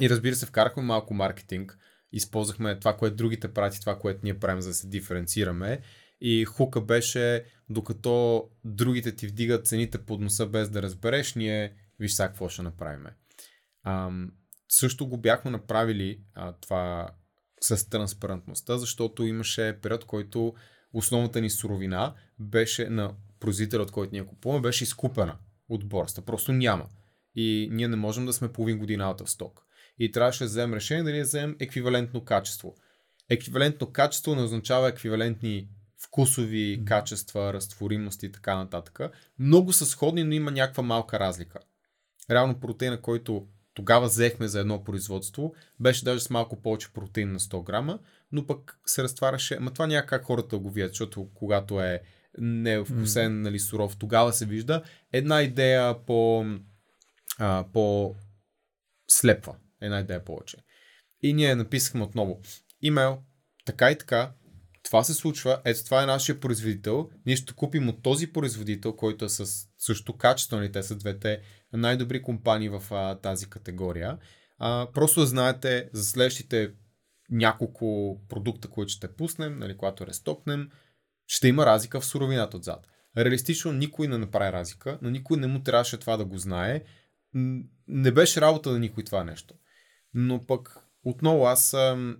C: И разбира се, вкарахме малко маркетинг, използвахме това, което другите прати, това, което ние правим, за да се диференцираме. И хука беше, докато другите ти вдигат цените под носа без да разбереш, ние виж сега какво ще направим. Ам, също го бяхме направили а, това с транспарентността, защото имаше период, който основната ни суровина беше на производителя, от който ние купуваме, беше изкупена от борста. Просто няма. И ние не можем да сме половин година в сток. И трябваше да вземем решение дали да вземем еквивалентно качество. Еквивалентно качество не означава еквивалентни вкусови качества, разтворимост и така нататък. Много са сходни, но има някаква малка разлика. Реално протеина, който тогава взехме за едно производство, беше даже с малко повече протеин на 100 грама, но пък се разтваряше. Ма това няма как хората го видят, защото когато е не вкусен, mm. нали, суров, тогава се вижда. Една идея по, а, по слепва. Една идея повече. И ние написахме отново. Имейл, така и така, това се случва, ето това е нашия производител, ние ще купим от този производител, който е с също качество, нали, те са двете най-добри компании в а, тази категория. А, просто да знаете за следващите няколко продукта, които ще пуснем, нали, когато рестокнем, ще има разлика в суровината отзад. Реалистично никой не направи разлика, но никой не му трябваше това да го знае. Не беше работа на никой това нещо. Но пък отново аз ам,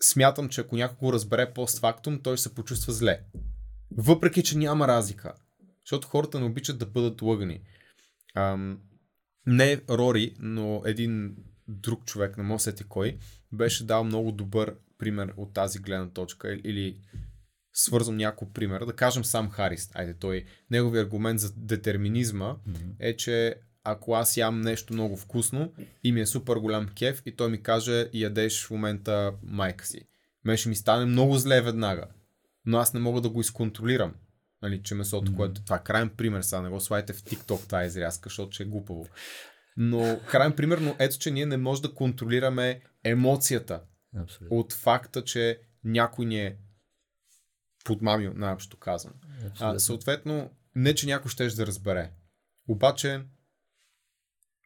C: смятам, че ако някой го разбере постфактум, той се почувства зле. Въпреки, че няма разлика. Защото хората не обичат да бъдат лъгани. Ам, не Рори, но един друг човек, не мога сети кой, беше дал много добър пример от тази гледна точка или свързвам няколко примера, да кажем сам Харис. Айде, той, негови аргумент за детерминизма mm-hmm. е, че ако аз ям нещо много вкусно и ми е супер голям кеф и той ми каже ядеш в момента майка си. Ме ще ми стане много зле веднага. Но аз не мога да го изконтролирам. Нали, че месото, mm-hmm. което това е крайен пример, сега не го слайте в TikTok тази изрязка, защото ще е глупаво. Но крайен пример, но ето, че ние не можем да контролираме емоцията
B: Абсолютно.
C: от факта, че някой ни е подмамил, най-общо казвам. А, съответно, не, че някой ще да разбере. Обаче,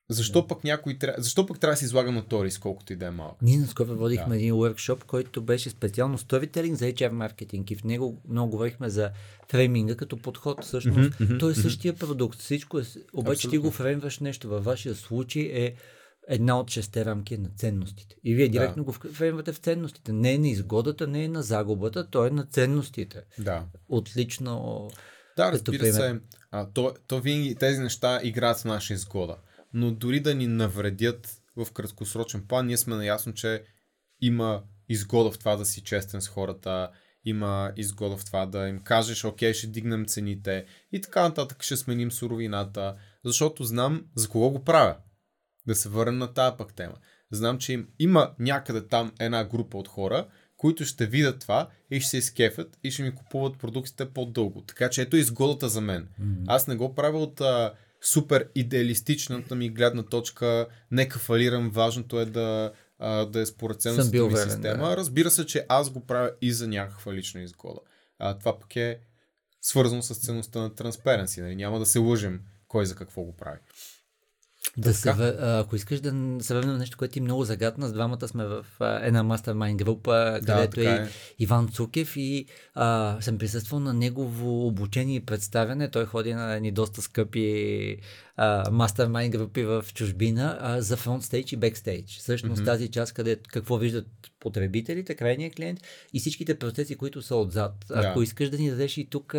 C: защо да. пък някой трябва. Защо пък трябва да се излага на този риск, колкото и да е малък?
B: Ние наскоро водихме да. един workshop, който беше специално storytelling за HR маркетинг и в него много говорихме за фрейминга като подход. Всъщност, mm-hmm, той е същия продукт. Всичко е. Обаче Абсолютно. ти го фреймваш нещо. Във вашия случай е една от шесте рамки на ценностите. И вие директно да. го фреймвате в ценностите. Не е на изгодата, не е на загубата, то е на ценностите.
C: Да.
B: Отлично.
C: Да, разбира се. А, то, то винаги тези неща играят с наша изгода но дори да ни навредят в краткосрочен план, ние сме наясно, че има изгода в това да си честен с хората, има изгода в това да им кажеш, окей, ще дигнем цените и така нататък ще сменим суровината, защото знам за кого го правя. Да се върнем на тази пък тема. Знам, че им, има някъде там една група от хора, които ще видят това и ще се изкефят и ще ми купуват продуктите по-дълго. Така че ето изгодата за мен. Mm-hmm. Аз не го правя от а, супер идеалистичната ми гледна точка, не кафалирам, важното е да, а, да е според ценностната ми система. Да. Разбира се, че аз го правя и за някаква лична изгода. А, това пък е свързано с ценността на транспаренси. Нали? Няма да се лъжим кой за какво го прави.
B: Да се, ако искаш да се върнем нещо, което ти много загадна, с двамата сме в а, една мастермайн група, където
C: така
B: е,
C: е.
B: Иван Цукев и а, съм присъствал на негово обучение и представяне. Той ходи на едни доста скъпи мастермайн групи в чужбина а, за фронтстейдж и бекстейдж. Всъщност
C: Мгм.
B: тази част, къде какво виждат потребителите, крайния клиент и всичките процеси, които са отзад.
C: Да.
B: Ако искаш да ни дадеш и тук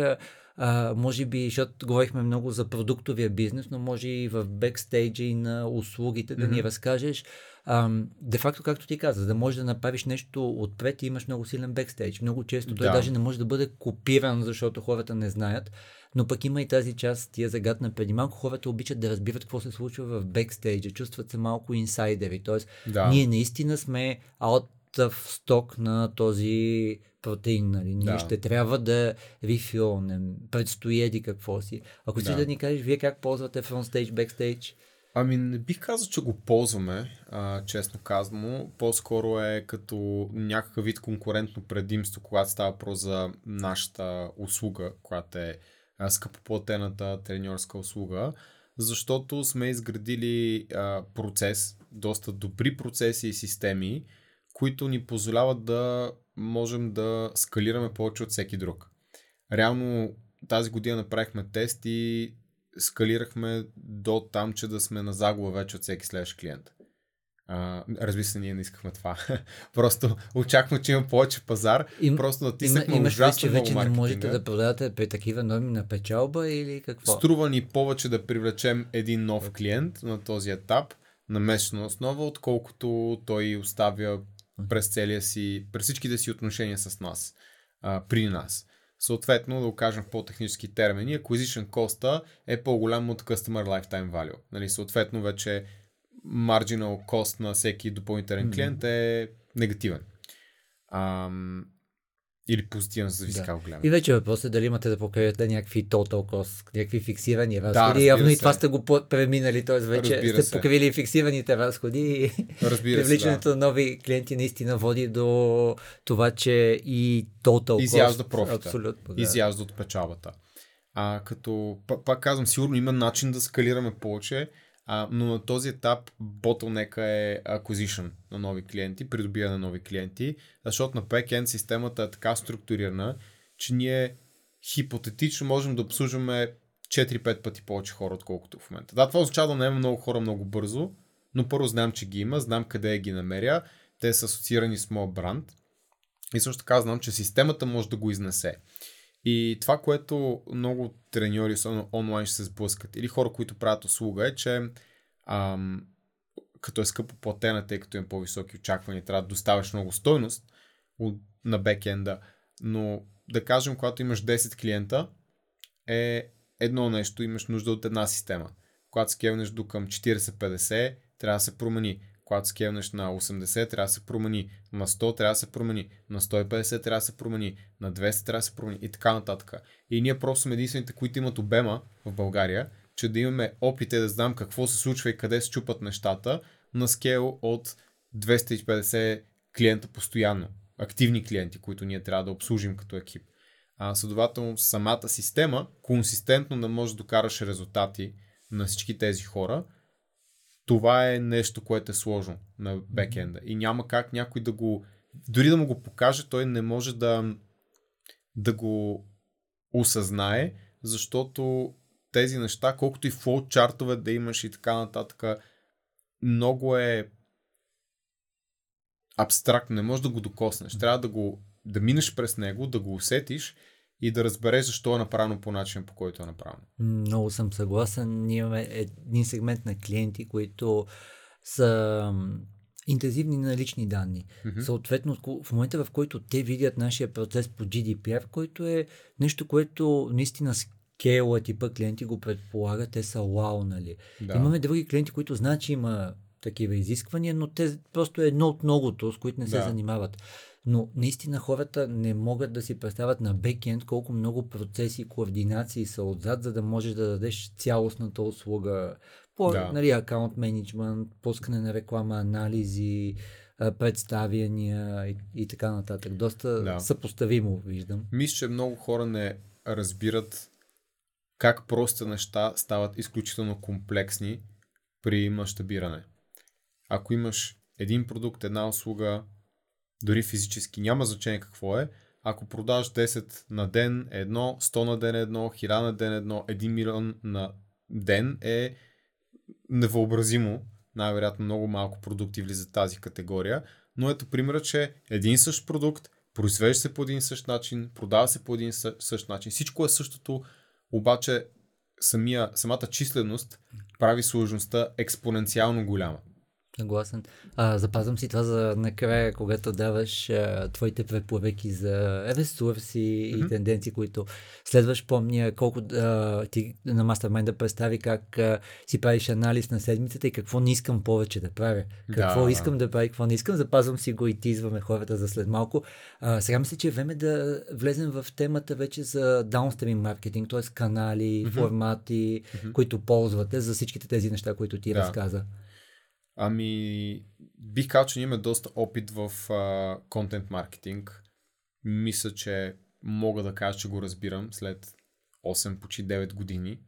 B: а, може би, защото говорихме много за продуктовия бизнес, но може и в бекстейджа и на услугите да ни
C: Мгм.
B: разкажеш. Ам, де факто, както ти каза, за да можеш да направиш нещо отпред, имаш много силен бекстейдж. Много често той
C: Да.
B: даже не може да бъде копиран, защото хората не знаят. Но пък има и тази част, тия загадна преди малко, хората обичат да разбират какво се случва в бекстейджа, чувстват се малко инсайдери. Тоест,
C: Да.
B: ние наистина сме out of stock на този протеин. Нали? Ние
C: Да.
B: ще трябва да рефилнем, предстои еди какво си. Ако си да.
C: Да.
B: ни кажеш, вие как ползвате фронтстейдж, бекстейдж?
C: Ами не бих казал, че го ползваме, а, честно казано. По-скоро е като някакъв вид конкурентно предимство, когато става въпрос за нашата услуга, която е скъпоплатената треньорска услуга, защото сме изградили а, процес, доста добри процеси и системи, които ни позволяват да можем да скалираме повече от всеки друг. Реално тази година направихме тест и скалирахме до там, че да сме на загуба вече от всеки следващ клиент. А, разбира се, ние не искахме това. Просто очакваме, че има повече пазар.
B: Им-
C: Просто
B: Има,
C: натиснахме
B: имаш ли,
C: ужасно
B: че вече не можете да продавате при такива норми на печалба или какво?
C: Струва ни повече да привлечем един нов клиент на този етап на месечна основа, отколкото той оставя през целия си, през всичките си отношения с нас, а, при нас. Съответно, да го кажем в по-технически термини, acquisition cost е по-голям от customer lifetime value. Нали, съответно, вече marginal cost на всеки допълнителен клиент е негативен. Ам, или позитивен, зависи
B: Да.
C: как го гледаме.
B: И вече въпросът е дали имате да покриете някакви total cost, някакви фиксирани разходи.
C: разбира
B: Явно и
C: се.
B: това сте го преминали, т.е. вече
C: Разбира
B: сте
C: се.
B: покрили фиксираните разходи и
C: Разбира се,
B: привличането на нови клиенти наистина води до това, че и total
C: Изяжда
B: cost,
C: профита.
B: Абсолютно, да.
C: изяжда от печалбата. А като, пак казвам, сигурно има начин да скалираме повече, а, но на този етап bottleneck е acquisition на нови клиенти, придобиване на нови клиенти, защото на backend системата е така структурирана, че ние хипотетично можем да обслужваме 4-5 пъти повече хора, отколкото в момента. Да, това означава да наемем много хора много бързо, но първо знам, че ги има, знам къде ги намеря, те са асоциирани с моят бранд и също така знам, че системата може да го изнесе. И това, което много треньори, онлайн, ще се сблъскат, или хора, които правят услуга, е, че ам, като е скъпо платена, тъй като има по-високи очаквания, трябва да доставяш много стойност на бекенда. Но да кажем, когато имаш 10 клиента, е едно нещо, имаш нужда от една система. Когато скелнеш до към 40-50, трябва да се промени. Когато скелнеш на 80, трябва да се промени. На 100 трябва да се промени. На 150 трябва да се промени. На 200 трябва да се промени. И така нататък. И ние просто сме единствените, които имат обема в България, че да имаме опите да знам какво се случва и къде се чупат нещата на скел от 250 клиента постоянно. Активни клиенти, които ние трябва да обслужим като екип. А, следователно, самата система консистентно да може да докараш резултати на всички тези хора, това е нещо, което е сложно на бекенда. И няма как някой да го... Дори да му го покаже, той не може да, да го осъзнае, защото тези неща, колкото и флоу-чартове да имаш и така нататък, много е абстрактно, не можеш да го докоснеш. Трябва да го да минеш през него, да го усетиш и да разбереш защо е направено по начин, по който е направено.
B: Много съм съгласен. Ние имаме един сегмент на клиенти, които са интензивни на лични данни.
C: Мгм.
B: Съответно, в момента в който те видят нашия процес по GDPR, който е нещо, което наистина скейла типа клиенти го предполагат, те са вау, нали?
C: Да.
B: Имаме други клиенти, които знаят, че има такива изисквания, но те просто е едно от многото, с които не се
C: Да.
B: занимават. Но наистина хората не могат да си представят на бекенд колко много процеси и координации са отзад, за да можеш да дадеш цялостната услуга по
C: Да.
B: нали, акаунт менеджмент, пускане на реклама, анализи, представяния и, и така нататък. Доста
C: Да.
B: съпоставимо виждам.
C: Мисля, че много хора не разбират как прости неща стават изключително комплексни при мащабиране. Ако имаш един продукт, една услуга, дори физически, няма значение какво е, ако продаваш 10 на ден едно, 100 на ден едно, 1000 на ден едно, 1 милион на ден е невъобразимо. Най-вероятно много малко продукти влизат в тази категория. Но ето примера, че един същ продукт, произвежда се по един същ начин, продава се по един същ начин. Всичко е същото, обаче самия, самата численост прави сложността експоненциално голяма.
B: Съгласен. А, запазвам си това за накрая, когато даваш а, твоите препоръки за ресурси mm-hmm. и тенденции, които следваш. Помня колко а, ти на Mastermind да представи как а, си правиш анализ на седмицата и какво не искам повече да правя. Какво да. искам да правя, какво не искам. Запазвам си го и тизваме хората за след малко. А, сега мисля, че е време да влезем в темата вече за даунстрим маркетинг, т.е. канали, mm-hmm. формати, mm-hmm. които ползвате за всичките тези неща, които ти да. разказа.
C: Ами, бих казал, че имаме доста опит в контент маркетинг. Мисля, че мога да кажа, че го разбирам след 8, почти 9 години.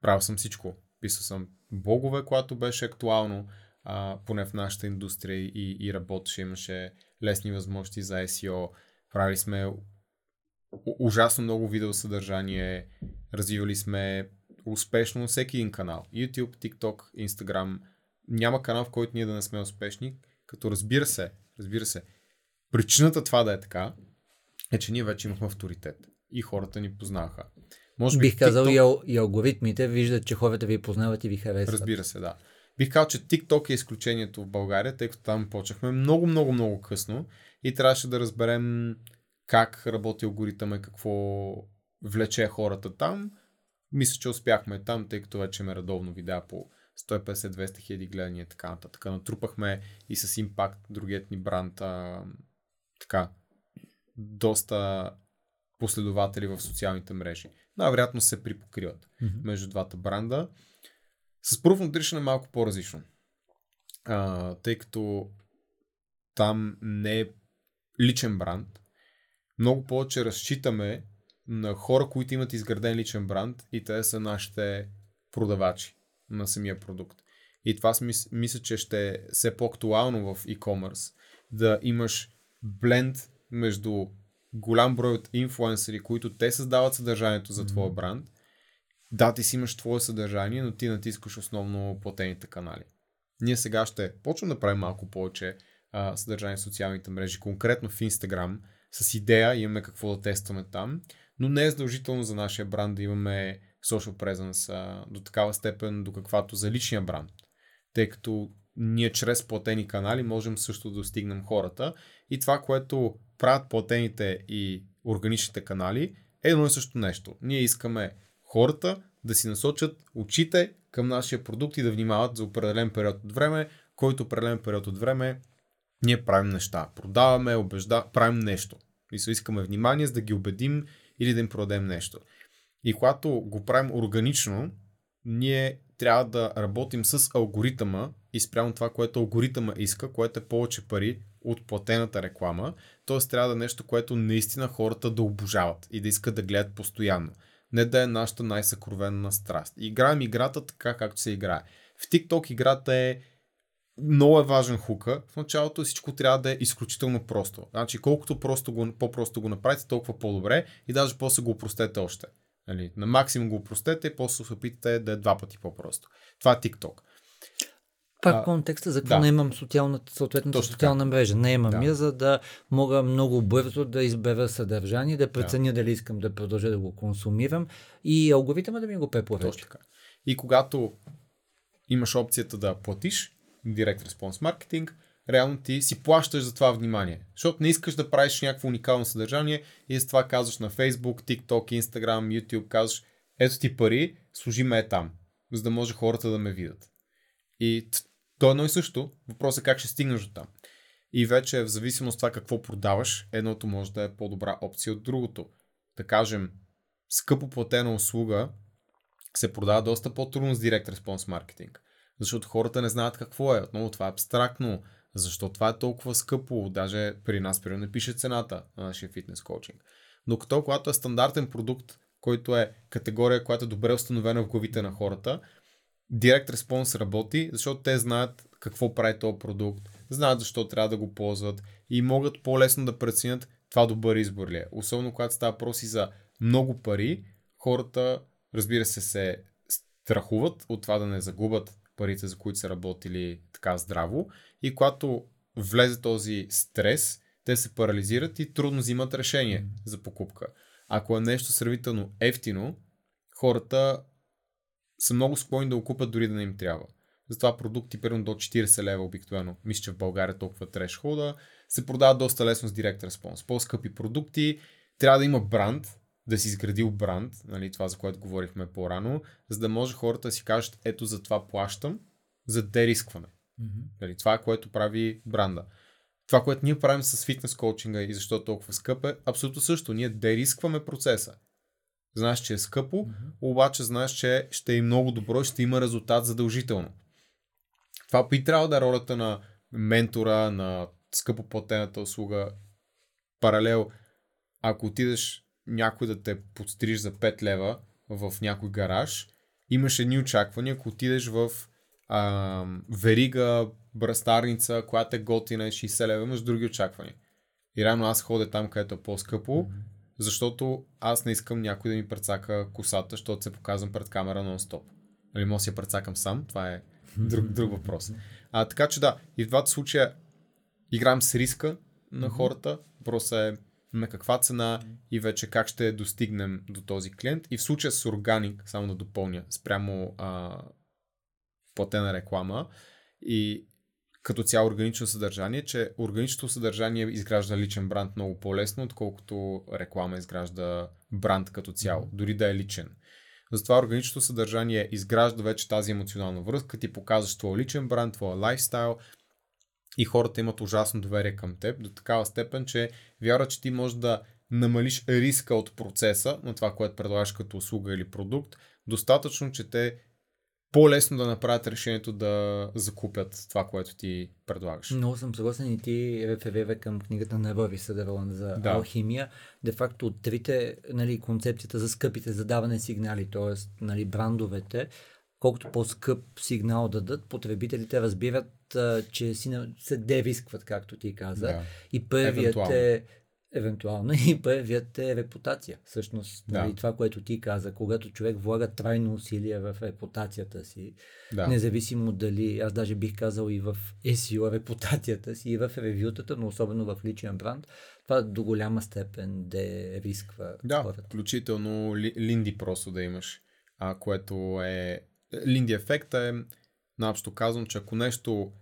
C: Правил съм всичко. Писал съм блогове, когато беше актуално, а, поне в нашата индустрия и, и работеше, имаше лесни възможности за SEO. Правили сме ужасно много видеосъдържание, развивали сме успешно всеки един канал. YouTube, TikTok, Instagram – няма канал, в който ние да не сме успешни, като разбира се, разбира се, причината това да е така, е, че ние вече имахме авторитет и хората ни познаваха.
B: Може би Бих казал TikTok... и, алгоритмите виждат, че хората ви познават и ви харесват.
C: Разбира се, да. Бих казал, че TikTok е изключението в България, тъй като там почнахме много, много, много късно и трябваше да разберем как работи алгоритъм и какво влече хората там. Мисля, че успяхме там, тъй като вече ме редовно видеа по 150-200 хиляди гледания и така нататък. Натрупахме и с импакт другият ни бранд а, така доста последователи в социалните мрежи. Най-вероятно се припокриват mm-hmm. между двата бранда. С Proof Nutrition е малко по-различно. А, тъй като там не е личен бранд. Много повече разчитаме на хора, които имат изграден личен бранд и те са нашите продавачи на самия продукт. И това мисля, че ще е все по-актуално в e-commerce. Да имаш бленд между голям брой от инфлуенсъри, които те създават съдържанието за твоя бранд. Да, ти си имаш твое съдържание, но ти натискаш основно платените канали. Ние сега ще почнем да правим малко повече а, съдържание в социалните мрежи, конкретно в Instagram, с идея имаме какво да тестваме там, но не е задължително за нашия бранд да имаме social presence до такава степен, до каквато за личния бранд. Тъй като ние чрез платени канали можем също да достигнем хората и това, което правят платените и органичните канали е едно и също нещо. Ние искаме хората да си насочат очите към нашия продукт и да внимават за определен период от време, който определен период от време ние правим неща. Продаваме, убежда, правим нещо. И се искаме внимание, за да ги убедим или да им продадем нещо. И когато го правим органично, ние трябва да работим с алгоритъма и спрямо това, което алгоритъма иска, което е повече пари от платената реклама. Т.е. трябва да е нещо, което наистина хората да обожават и да искат да гледат постоянно. Не да е нашата най-съкровенна страст. Играем играта така, както се играе. В TikTok играта е много е важен хука. В началото всичко трябва да е изключително просто. Значи колкото просто го, по-просто го направите, толкова по-добре и даже после го упростете още. Нали, на максимум го упростете и после се опитате да е два пъти по-просто. Това е TikTok.
B: Пак а, контекста за какво да. не имам социалната, съответната Точно социална така. мрежа. Не имам да. я, за да мога много бързо да избера съдържание, да преценя да. дали искам да продължа да го консумирам и алгоритъма да ми го. Точно така.
C: И когато имаш опцията да платиш, Direct Response Marketing, реално ти си плащаш за това внимание. Защото не искаш да правиш някакво уникално съдържание и с това казваш на Facebook, TikTok, Instagram, YouTube, казваш ето ти пари, служи ме е там, за да може хората да ме видят. И то е едно и също. Въпросът е как ще стигнеш до там. И вече в зависимост от това какво продаваш, едното може да е по-добра опция от другото. Да кажем, скъпо платена услуга се продава доста по-трудно с Direct Response Marketing. Защото хората не знаят какво е. Отново това е абстрактно. Защо това е толкова скъпо? Даже при нас, при не пише цената на нашия фитнес коучинг. Докато когато е стандартен продукт, който е категория, която е добре установена в главите на хората, Direct Response работи, защото те знаят какво прави този продукт, знаят защо трябва да го ползват и могат по-лесно да преценят това добър избор ли е. Особено когато става въпроси за много пари, хората, разбира се, се страхуват от това да не загубят парите, за които са работили така здраво. И когато влезе този стрес, те се парализират и трудно взимат решение за покупка. Ако е нещо сравнително ефтино, хората са много склонни да го купят дори да не им трябва. Затова продукти, примерно до 40 лева обикновено, мисля, че в България толкова трешхолда, се продават доста лесно с Direct Response. По-скъпи продукти, трябва да има бранд, да си изградил бранд, нали, това за което говорихме по-рано, за да може хората да си кажат, ето за това плащам, за дерискване. Mm-hmm. Това е което прави бранда. Това, което ние правим с фитнес коучинга и защо е толкова скъп е абсолютно също. Ние дерискваме процеса. Знаеш, че е скъпо, mm-hmm. обаче знаеш, че ще е много добро и ще има резултат задължително. Това би трябвало да е ролята на ментора, на скъпо платената услуга. Паралел, ако отидеш някой да те подстриж за 5 лева в някой гараж, имаш едни очаквания, ако отидеш в а, верига, брастарница, която е готина 60 лева, имаш други очаквания. И рано аз ходя там, където е по-скъпо, mm-hmm. защото аз не искам някой да ми прецака косата, защото се показвам пред камера нон-стоп. Нали, може да си я прецакам сам, това е друг, друг въпрос. А, така че да, и в двата случая играем с риска на хората, просто е на каква цена и вече как ще достигнем до този клиент. И в случая с органик, само да допълня, спрямо а, платена реклама и като цяло органично съдържание, че органичното съдържание изгражда личен бранд много по-лесно, отколкото реклама изгражда бранд като цяло, дори да е личен. Затова органичното съдържание изгражда вече тази емоционална връзка, ти показваш твоя личен бранд, твоя лайфстайл и хората имат ужасно доверие към теб до такава степен, че вярват, че ти можеш да намалиш риска от процеса на това, което предлагаш като услуга или продукт, достатъчно, че те по-лесно да направят решението да закупят това, което ти предлагаш.
B: Много съм съгласен и ти реферира към книгата на Рови Съдърланд за да. алхимия. Де факто от трите нали, концепцията за скъпите задаване сигнали, т.е. Нали, брандовете, колкото по-скъп сигнал дадат, потребителите разбират, че си се дерискват, както ти каза. Да. И първият е евентуално и първият е репутация. Всъщност, да. нали, това, което ти каза, когато човек влага трайно усилие в репутацията си, да. независимо дали, аз даже бих казал и в SEO репутацията си, и в ревютата, но особено в личен бранд, това до голяма степен да рисква
C: да, хората. включително линди просто да имаш, а, което е... Линди ефекта е, наобщо казвам, че ако нещо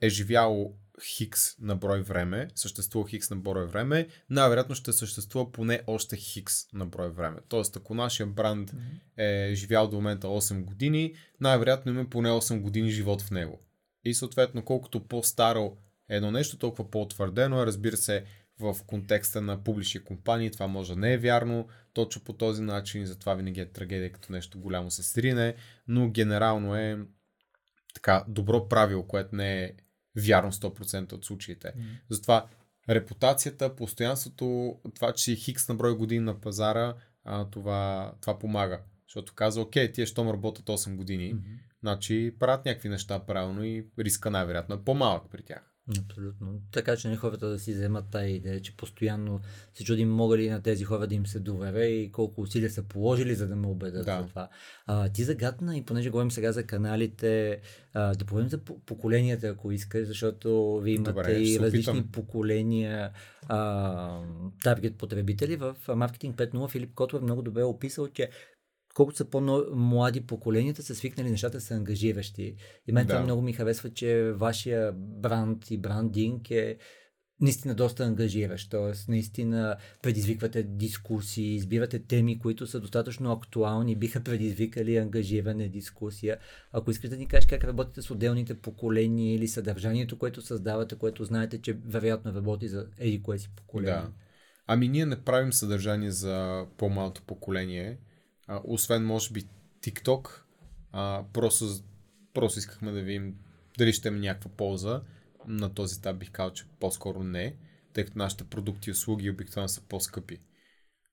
C: е живяло хикс на брой време, съществува хикс на брой време, най-вероятно ще съществува поне още хикс на брой време. Тоест, ако нашия бранд е живял до момента 8 години, най-вероятно има поне 8 години живот в него. И съответно, колкото по-старо е едно нещо, толкова по-утвърдено е. Разбира се, в контекста на публични компании това може да не е вярно точно по този начин, затова винаги е трагедия, като нещо голямо се срине, но генерално е така добро правило, което не е вярно 100% от случаите. Mm. Затова репутацията, постоянството, това, че си хикс на брой години на пазара, а, това, това помага. Защото казва, окей, тия щом работят 8 години, mm-hmm. значи правят някакви неща правилно и риска най-вероятно е по-малък при тях.
B: Абсолютно. Така че не хората да си вземат тази идея, че постоянно се чудим мога ли на тези хора да им се доверя и колко усилия са положили, за да ме убедят да. за това. А, ти загадна и понеже говорим сега за каналите, а, да поговорим за поколенията, ако искаш, защото ви имате Добре, и различни опитам. поколения а, таргет потребители. В Маркетинг 5.0 Филип Котов е много добре описал, че колкото са по-млади поколенията, са свикнали нещата са ангажиращи. И мен да. това много ми харесва, че вашия бранд и брандинг е наистина доста ангажиращ, т.е. наистина предизвиквате дискусии, избирате теми, които са достатъчно актуални, биха предизвикали ангажиране, дискусия. Ако искате да ни кажеш как работите с отделните поколения или съдържанието, което създавате, което знаете, че вероятно работи за еди кое си поколение. Да.
C: Ами ние не правим съдържание за по-малото поколение, а, освен може би TikTok, а, просто, просто искахме да видим дали ще има някаква полза. На този етап бих казал, че по-скоро не, тъй като нашите продукти и услуги обикновено са по-скъпи.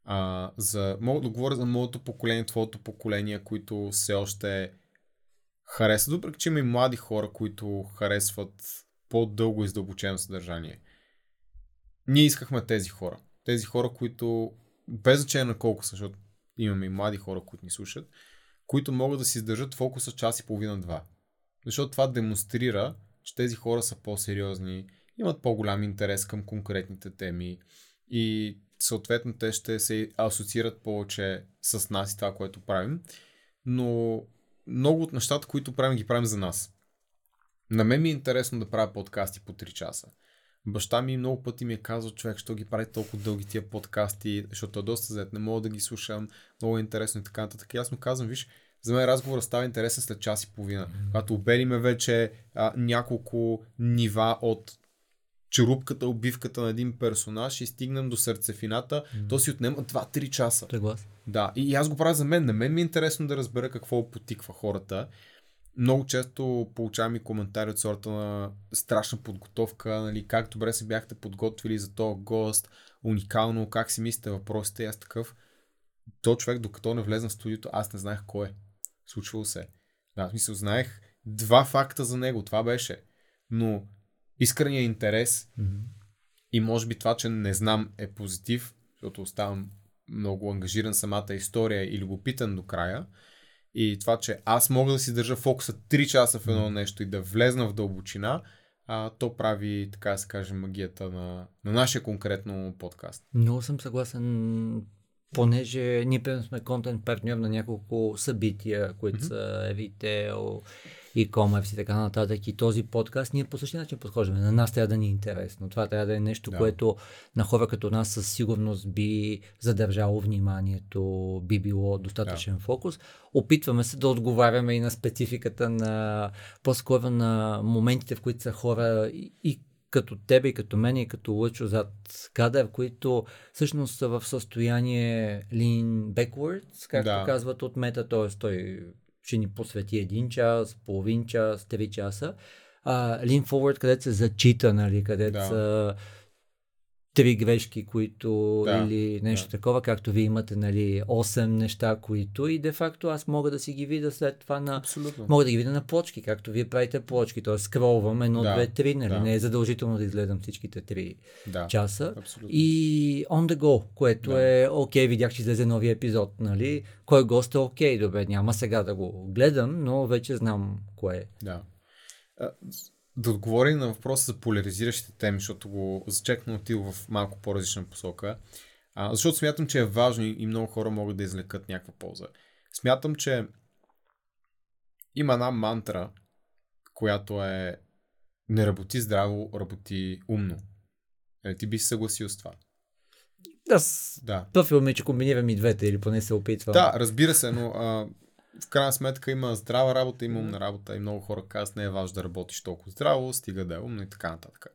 C: А, за, мога да говоря за моето поколение, твоето поколение, които все още харесват, въпреки че има и млади хора, които харесват по-дълго и задълбочено съдържание. Ние искахме тези хора. Тези хора, които, без значение на колко са, защото имаме и млади хора, които ни слушат, които могат да си издържат фокуса час и половина-два. Защото това демонстрира, че тези хора са по-сериозни, имат по-голям интерес към конкретните теми и съответно те ще се асоциират повече с нас и това, което правим. Но много от нещата, които правим, ги правим за нас. На мен ми е интересно да правя подкасти по 3 часа. Баща ми много пъти ми е казал, човек, що ги прави толкова дълги тия подкасти, защото е доста зает, не мога да ги слушам, много е интересно и така нататък. И аз му казвам, виж, за мен разговорът става интересен след час и половина. Mm-hmm. Когато обелиме вече а, няколко нива от черупката, обивката на един персонаж и стигнем до сърцефината, mm-hmm. то си отнема 2-3 часа.
B: Съгласен.
C: Да, и аз го правя за мен. На мен ми е интересно да разбера какво потиква хората. Много често получавам и коментари от сорта на страшна подготовка, нали, как добре се бяхте подготвили за този гост, уникално, как си мислите въпросите, аз такъв. То човек, докато не влезна в студиото, аз не знаех кой е. Случвало се. Да, в смисъл, знаех два факта за него, това беше. Но искрения интерес mm-hmm. и може би това, че не знам е позитив, защото оставам много ангажиран самата история и любопитен до края. И това, че аз мога да си държа фокуса 3 часа в едно нещо и да влезна в дълбочина, а, то прави, така да се каже, магията на, на нашия конкретно подкаст.
B: Много съм съгласен, понеже ние сме контент партньор на няколко събития, които mm-hmm. са Eviteo, e-commerce и така нататък. И този подкаст ние по същия начин подхождаме. На нас трябва да ни е интересно. Това трябва да е нещо, да. което на хора като нас със сигурност би задържало вниманието, би било достатъчен да. фокус. Опитваме се да отговаряме и на спецификата на по-скоро на моментите, в които са хора и, и като тебе и като мен и като Лъчо зад кадър, които всъщност са в състояние lean backwards, както да. казват от мета, т.е. той ще ни посвети един час, половин час, три часа. А, lean forward, където се зачита, нали, където да. Три грешки, които да, или нещо да. такова, както вие имате, нали, 8 неща, които и де-факто аз мога да си ги видя след това на...
C: Абсолютно.
B: Мога да ги видя на плочки, както вие правите плочки, т.е. скролвам едно, да, две, три, нали, да. не е задължително да изгледам всичките три да, часа. Абсолютно. И on the go, което да. е окей, видях, че излезе новия епизод, нали, кой гост е окей, добре, няма сега да го гледам, но вече знам кое е.
C: Да да отговори на въпроса за поляризиращите теми, защото го зачекна отил в малко по-различна посока. А, защото смятам, че е важно и много хора могат да извлекат някаква полза. Смятам, че има една мантра, която е не работи здраво, работи умно. Е, ти би се съгласил с това.
B: Аз да. профил ми, че комбинирам и двете, или поне се опитвам.
C: Да, разбира се, но а, в крайна сметка има здрава работа, има умна работа и много хора казват, не е важно да работиш толкова здраво, стига да е умно и така нататък.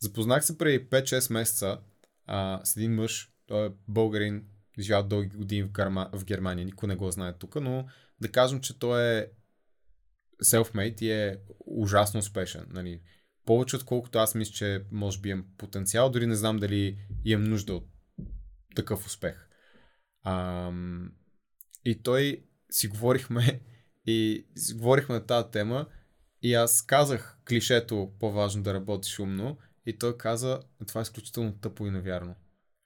C: Запознах се преди 5-6 месеца а, с един мъж, той е българин, живял дълги години в, Герма, в Германия, никой не го знае тук, но да кажем, че той е self-made и е ужасно успешен. Нали. Повече отколкото аз мисля, че може би имам потенциал, дори не знам дали имам нужда от такъв успех. А, и той си говорихме и си говорихме на тази тема и аз казах клишето по-важно да работиш умно и той каза, това е изключително тъпо и невярно.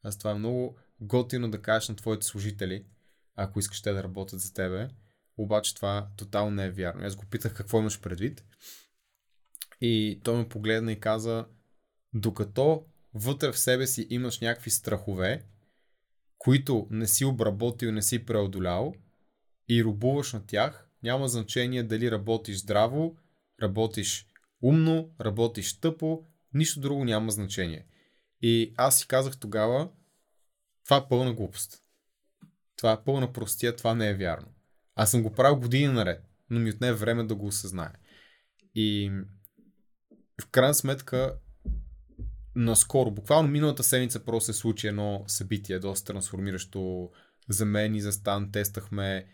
C: Аз това е много готино да кажеш на твоите служители, ако искаш те да работят за тебе, обаче това тотално не е вярно. Аз го питах какво имаш предвид и той ме погледна и каза, докато вътре в себе си имаш някакви страхове, които не си обработил, не си преодолял, и рубуваш на тях, няма значение дали работиш здраво, работиш умно, работиш тъпо, нищо друго няма значение. И аз си казах тогава, това е пълна глупост. Това е пълна простия, това не е вярно. Аз съм го правил години наред, но ми отне време да го осъзная. И в крайна сметка, наскоро, буквално миналата седмица просто се случи едно събитие, доста трансформиращо за мен и за Стан. Тестахме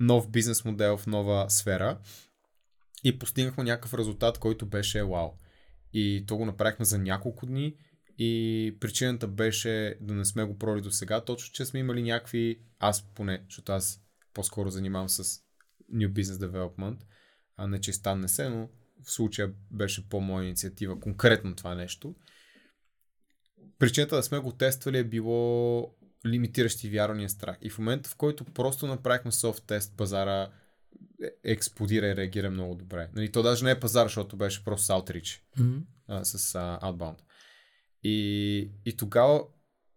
C: нов бизнес модел в нова сфера и постигнахме някакъв резултат, който беше вау. И то го направихме за няколко дни и причината беше да не сме го проли до сега, точно, че сме имали някакви, аз поне, защото аз по-скоро занимавам с New Business Development, а не че стане се, но в случая беше по-моя инициатива, конкретно това нещо. Причината да сме го тествали е било лимитиращи вярвания страх. И в момента, в който просто направихме софт тест, пазара е- експлодира и реагира много добре. Нали, то даже не е пазар, защото беше просто Outreach
B: Мгм.
C: а, с а, Outbound. И, и тогава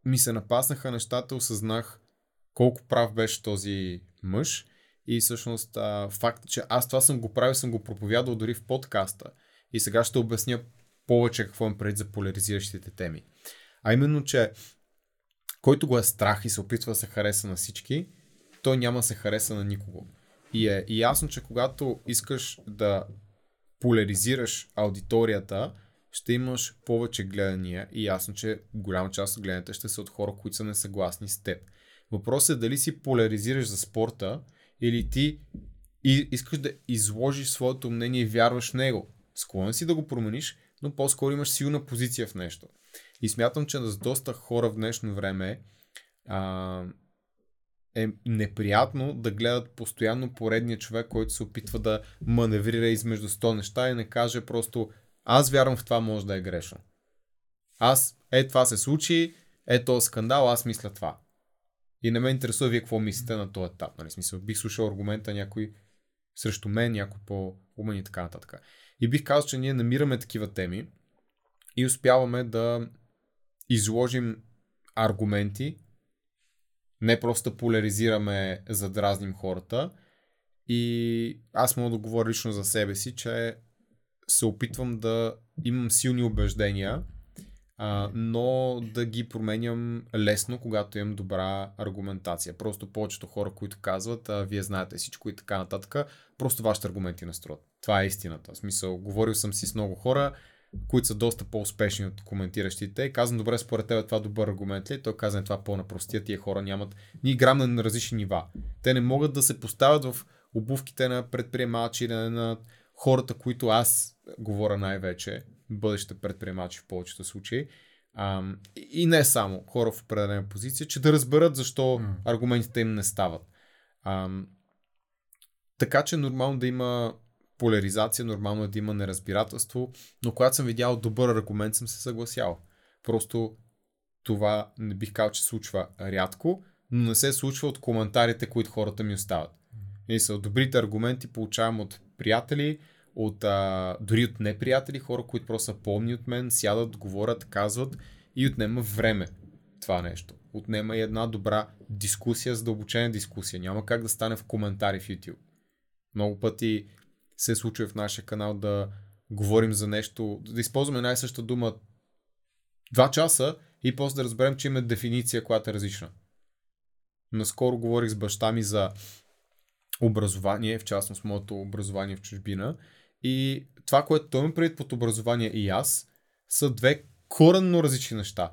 C: ми се напаснаха нещата, осъзнах колко прав беше този мъж и всъщност а, факт, че аз това съм го правил, съм го проповядал дори в подкаста. И сега ще обясня повече какво им преди за поляризиращите теми. А именно, че който го е страх и се опитва да се хареса на всички, той няма да се хареса на никого. И е и ясно, че когато искаш да поляризираш аудиторията, ще имаш повече гледания и ясно, че голяма част от гледанията ще са от хора, които са несъгласни с теб. Въпросът е дали си поляризираш за спорта или ти искаш да изложиш своето мнение и вярваш в него. Склонен си да го промениш, но по-скоро имаш силна позиция в нещо. И смятам, че за доста хора в днешно време а, е неприятно да гледат постоянно поредния човек, който се опитва да маневрира измежду 100 неща и не каже просто аз вярвам в това, може да е грешно. Аз, е това се случи, е този скандал, аз мисля това. И не ме интересува вие какво мислите на този етап. Нали? Смисъл, бих слушал аргумента някой срещу мен, някой по-умен и така нататък. И бих казал, че ние намираме такива теми и успяваме да изложим аргументи, не просто поляризираме, за дразним хората. И аз мога да говоря лично за себе си, че се опитвам да имам силни убеждения, а, но да ги променям лесно, когато имам добра аргументация. Просто повечето хора, които казват, а, вие знаете всичко и така нататък, просто вашите аргументи не струват. Това е истината. В смисъл, говорил съм си с много хора, които са доста по-успешни от коментиращите. Казвам, добре, според теб е това добър аргумент ли? Той казва, това по-напростия, тия хора нямат. Ние играем на различни нива. Те не могат да се поставят в обувките на предприемачи, на, на хората, които аз говоря най-вече, бъдещите предприемачи в повечето случаи. Ам, и не само хора в определена позиция, че да разберат защо
B: Mm.
C: аргументите им не стават. Ам, така че нормално да има поляризация, нормално е да има неразбирателство, но когато съм видял добър аргумент, съм се съгласял. Просто това не бих казал, че случва рядко, но не се случва от коментарите, които хората ми остават. И са добрите аргументи получавам от приятели, от, а, дори от неприятели, хора, които просто са помни от мен, сядат, говорят, казват и отнема време това нещо. Отнема и една добра дискусия, задълбочена дискусия. Няма как да стане в коментари в YouTube. Много пъти се случва в нашия канал да говорим за нещо, да използваме най-съща дума два часа и после да разберем, че има дефиниция, която е различна. Наскоро говорих с баща ми за образование, в частност моето образование в чужбина. И това, което той ме предвид под образование и аз, са две коренно различни неща.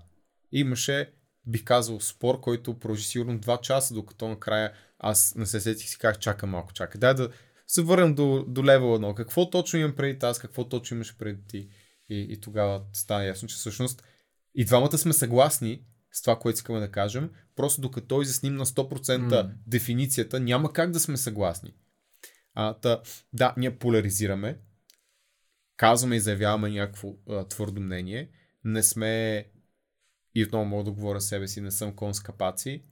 C: Имаше, бих казал, спор, който продължи сигурно 2 часа, докато накрая аз не се сетих си казах, чакай малко, чакай. Дай да се върнем до, до левел 1. Какво точно имам преди аз, какво точно имаш преди ти? И, и тогава стана ясно, че всъщност и двамата сме съгласни с това, което искаме да кажем, просто докато изясним на 100%
B: М.
C: дефиницията, няма как да сме съгласни. А, та, да, ние поляризираме, казваме и заявяваме някакво а, твърдо мнение, не сме, и отново мога да говоря себе си, не съм кон с капаци,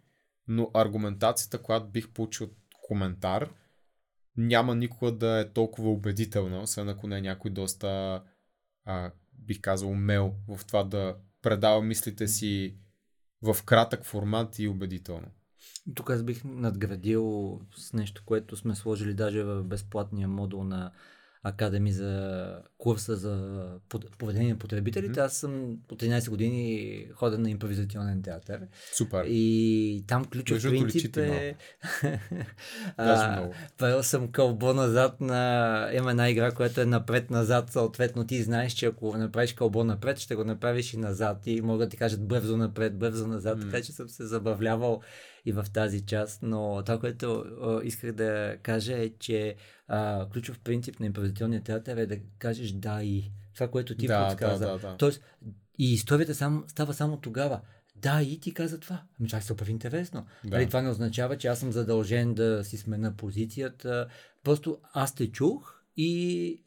C: но аргументацията, която бих получил от коментар, няма никога да е толкова убедителна, освен ако не е някой доста, а, бих казал, умел в това да предава мислите си в кратък формат и убедително.
B: Тук аз бих надградил с нещо, което сме сложили даже в безплатния модул на Академи за курса за поведение на потребителите. Аз съм от 13 години ходя на импровизационен театър.
C: Супер.
B: И там ключов
C: Между
B: принцип е... Правил съм кълбо назад на... Има една игра, която е напред-назад, съответно ти знаеш, че ако направиш кълбо напред, ще го направиш и назад и могат да ти кажат бързо напред, бързо назад, така че съм се забавлявал и в тази част, но това, което а, исках да кажа е, че а, ключов принцип на импровизационния театър е да кажеш да и това, което ти
C: Да, да,
B: подсказа.
C: да, да.
B: Тоест, и историята сам, става само тогава. Да, и ти каза това. Ами това е супер интересно.
C: Да.
B: Нали, това не означава, че аз съм задължен да си смена позицията. Просто аз те чух и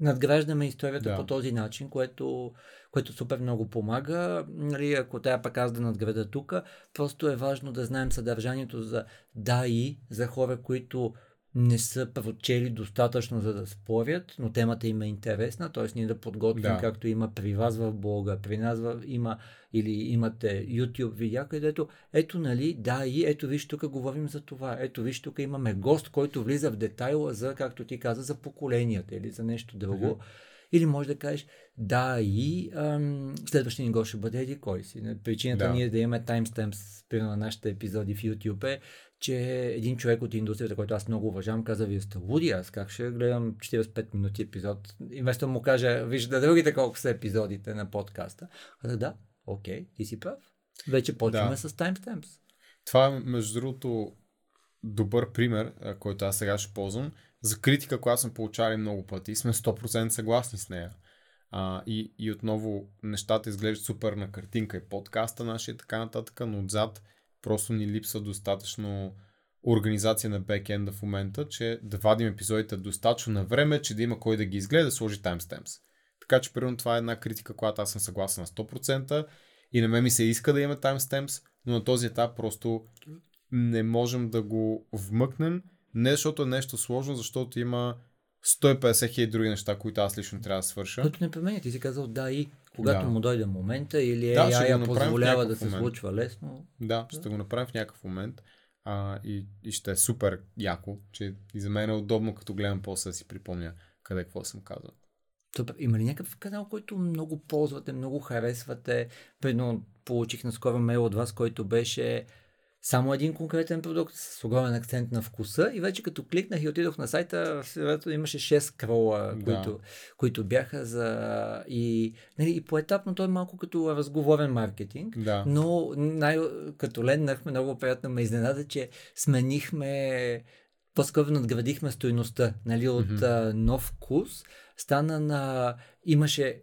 B: надграждаме историята
C: Да.
B: по този начин, което, което супер много помага. Нали, ако трябва пък аз да надграда тук, просто е важно да знаем съдържанието за да и за хора, които не са прочели достатъчно за да спорят, но темата им е интересна, т.е. ние да подготвим
C: Да.
B: както има при вас в блога, при нас в, има или имате YouTube видеа, където ето нали, да и ето виж тук говорим за това, ето виж тук имаме гост, който влиза в детайла за, както ти каза, за поколенията или за нещо друго.
C: Мгм.
B: Или може да кажеш, да и ам, следващия ни гост ще бъде еди кой си. Причината
C: Да.
B: ние да имаме timestamps, примерно на нашите епизоди в YouTube е, че един човек от индустрията, който аз много уважавам, каза, вие сте луди, аз как ще гледам 45 минути епизод. И вместо му кажа, вижда другите колко са епизодите на подкаста. Каза, да, окей, ти си прав. Вече почваме
C: Да.
B: с timestamps.
C: Това е, между другото, добър пример, който аз сега ще ползвам, за критика, която сме получали много пъти сме 100% съгласни с нея. А, и, и отново нещата изглеждат супер на картинка и подкаста нашия и така нататък, но отзад просто ни липсва достатъчно организация на бекенда в момента, че да вадим епизодите достатъчно на време, че да има кой да ги изгледа, да сложи timestamps. Така че, примерно, това е една критика, която аз съм съгласен на 100% и на мен ми се иска да има timestamps, но на този етап просто не можем да го вмъкнем, не защото е нещо сложно, защото има 150 хиляди други неща, които аз лично трябва да свърша.
B: Който не променя, ти си казал да и когато
C: Да.
B: му дойде момента или
C: Да, ще
B: AI я позволява да се
C: момент.
B: случва лесно.
C: Да, ще го направим в някакъв момент. А, и, и ще е супер яко, че и за мен е удобно, като гледам после да си припомня къде какво съм казал.
B: Супер. Има ли някакъв канал, който много ползвате, много харесвате? Предно получих наскоро мейл от вас, който беше само един конкретен продукт с огромен акцент на вкуса и вече като кликнах и отидох на сайта, вероятно имаше 6 скрола,
C: Да.
B: които, които бяха за... И, нали, и поетапно той е малко като разговорен маркетинг.
C: Да.
B: Но най- като ленднахме, много приятно ме изненада, че сменихме, по-скоро надградихме стоеността, нали, от
C: Мгм.
B: а, нов вкус, стана на, имаше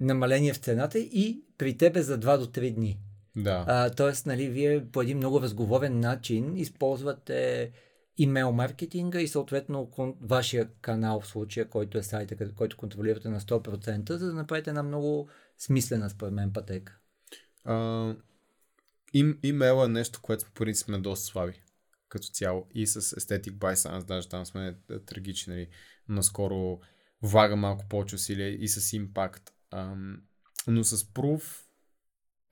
B: намаление в цената и при тебе за 2 до 3 дни.
C: Да.
B: А, тоест, нали, вие по един много разговорен начин използвате имейл маркетинга и съответно кон- вашия канал в случая, който е сайта, който контролирате на 100%, за да направите една много смислена, според мен, пътека.
C: А, им, имейл е нещо, което по принцип сме доста слаби като цяло. И с Aesthetic by Science, даже там сме е, трагични. Нали. Наскоро влага малко повече усилия и с Impact. Ам, но с Proof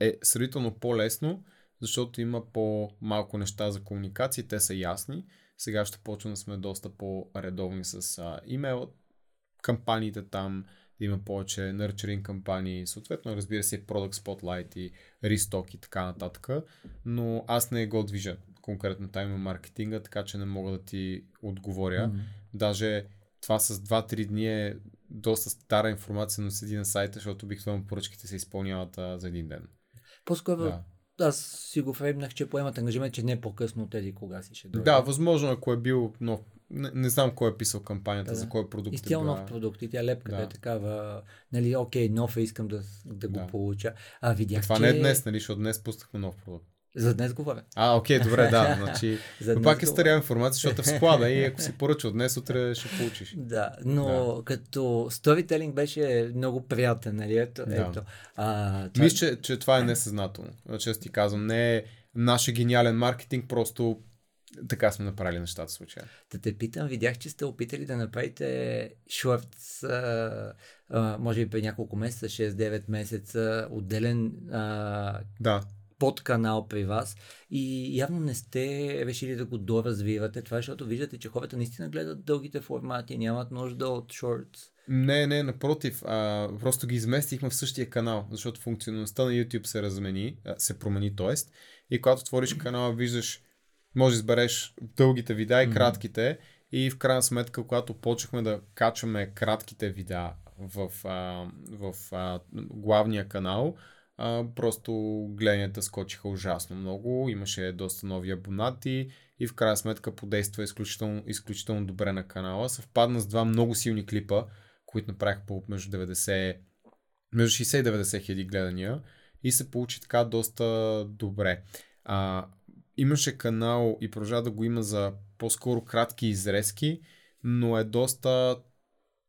C: е сравнително по-лесно, защото има по-малко неща за комуникация, те са ясни. Сега ще почваме да сме доста по-редовни с а, имейл, кампаниите там, да има повече nurturing кампании, съответно разбира се Product Spotlight и Restock и така нататък, но аз не го движа конкретно тайма маркетинга, така че не мога да ти отговоря.
B: Мгм.
C: Даже това с 2-3 дни е доста стара информация, но седи на сайта, защото обикновено поръчките се изпълняват а, за един ден.
B: По-скоро
C: Да.
B: аз си го фреймнах, че поемат ангажимент, че не по-късно от тези кога си ще дойде.
C: Да, възможно, ако е бил нов. Не, не знам кой е писал кампанията,
B: Да,
C: за кой продукт
B: Изцяло
C: е била.
B: нов продукт и тя лепката
C: Да.
B: е такава, нали, окей, нов е, искам да, да го
C: Да.
B: получа. А видях,
C: Това
B: че...
C: не е днес, нали, защото днес пуснахме нов продукт.
B: За днес говоря.
C: А, окей, добре, да. Значи,
B: За
C: пак е старя информация, защото е в склада и ако си поръчал днес, утре ще получиш.
B: Да, но да. като сторителинг беше много приятен, нали? Ето,
C: Да.
B: ето. А, това...
C: Мисля, че, че това е несъзнателно. Често ти казвам, не е нашия гениален маркетинг, просто така сме направили нещата в случая.
B: Да те питам, видях, че сте опитали да направите а, може би преди няколко месеца, 6-9 месеца, отделен а,
C: Да.
B: Подканал при вас и явно не сте решили да го доразвивате. Това защото виждате, че хората наистина гледат дългите формати, нямат нужда от шортс.
C: Не, не, напротив, а, просто ги изместихме в същия канал, защото функционалността на YouTube се размени, а, се промени, т.е. И когато отвориш канала, виждаш, може да избереш дългите видеа и кратките. И в крайна сметка, когато почнахме да качваме кратките видеа в, а, в а, главния канал, просто гледанията скочиха ужасно много, имаше доста нови абонати и в крайна сметка подейства изключително, изключително добре на канала. Съвпадна с два много силни клипа, които направих по между 90, между 60 и 90 хиляди гледания и се получи така доста добре. А, имаше канал и продължава да го има за по-скоро кратки изрезки, но е доста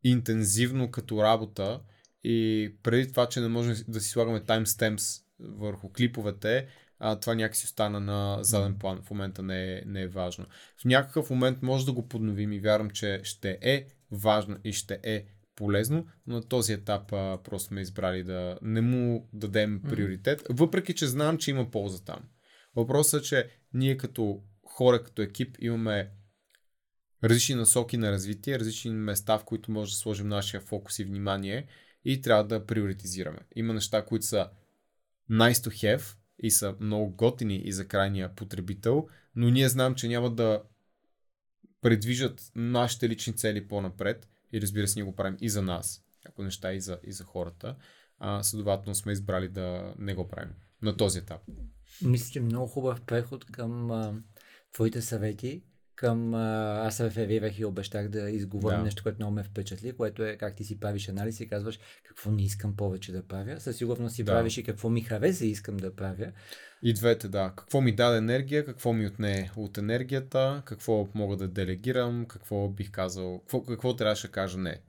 C: интензивно като работа и преди това, че не можем да си слагаме timestamps върху клиповете, а, това някакси остана на заден план. В момента не е, не е важно. В някакъв момент може да го подновим и вярвам, че ще е важно и ще е полезно, но на този етап а, просто сме избрали да не му дадем приоритет, въпреки че знам, че има полза там. Въпросът е, че ние като хора, като екип имаме различни насоки на развитие, различни места, в които може да сложим нашия фокус и внимание и трябва да приоритизираме. Има неща, които са nice to have и са много готини и за крайния потребител, но ние знам, че няма да предвижат нашите лични цели по-напред и разбира се, ние го правим и за нас, ако неща и за, и за хората. А, следователно сме избрали да не го правим на този етап.
B: Мисля, че много хубав преход към а, твоите съвети. Към а, аз се реферирах и обещах да изговоря
C: Да.
B: нещо, което много ме впечатли, което е как ти си правиш анализ и казваш какво не искам повече да правя. Със сигурност си
C: Да.
B: правиш и какво ми хареса и искам да правя.
C: И двете, да. Какво ми даде енергия, какво ми отне от енергията, какво мога да делегирам, какво бих казал, какво, какво трябваше да кажа не.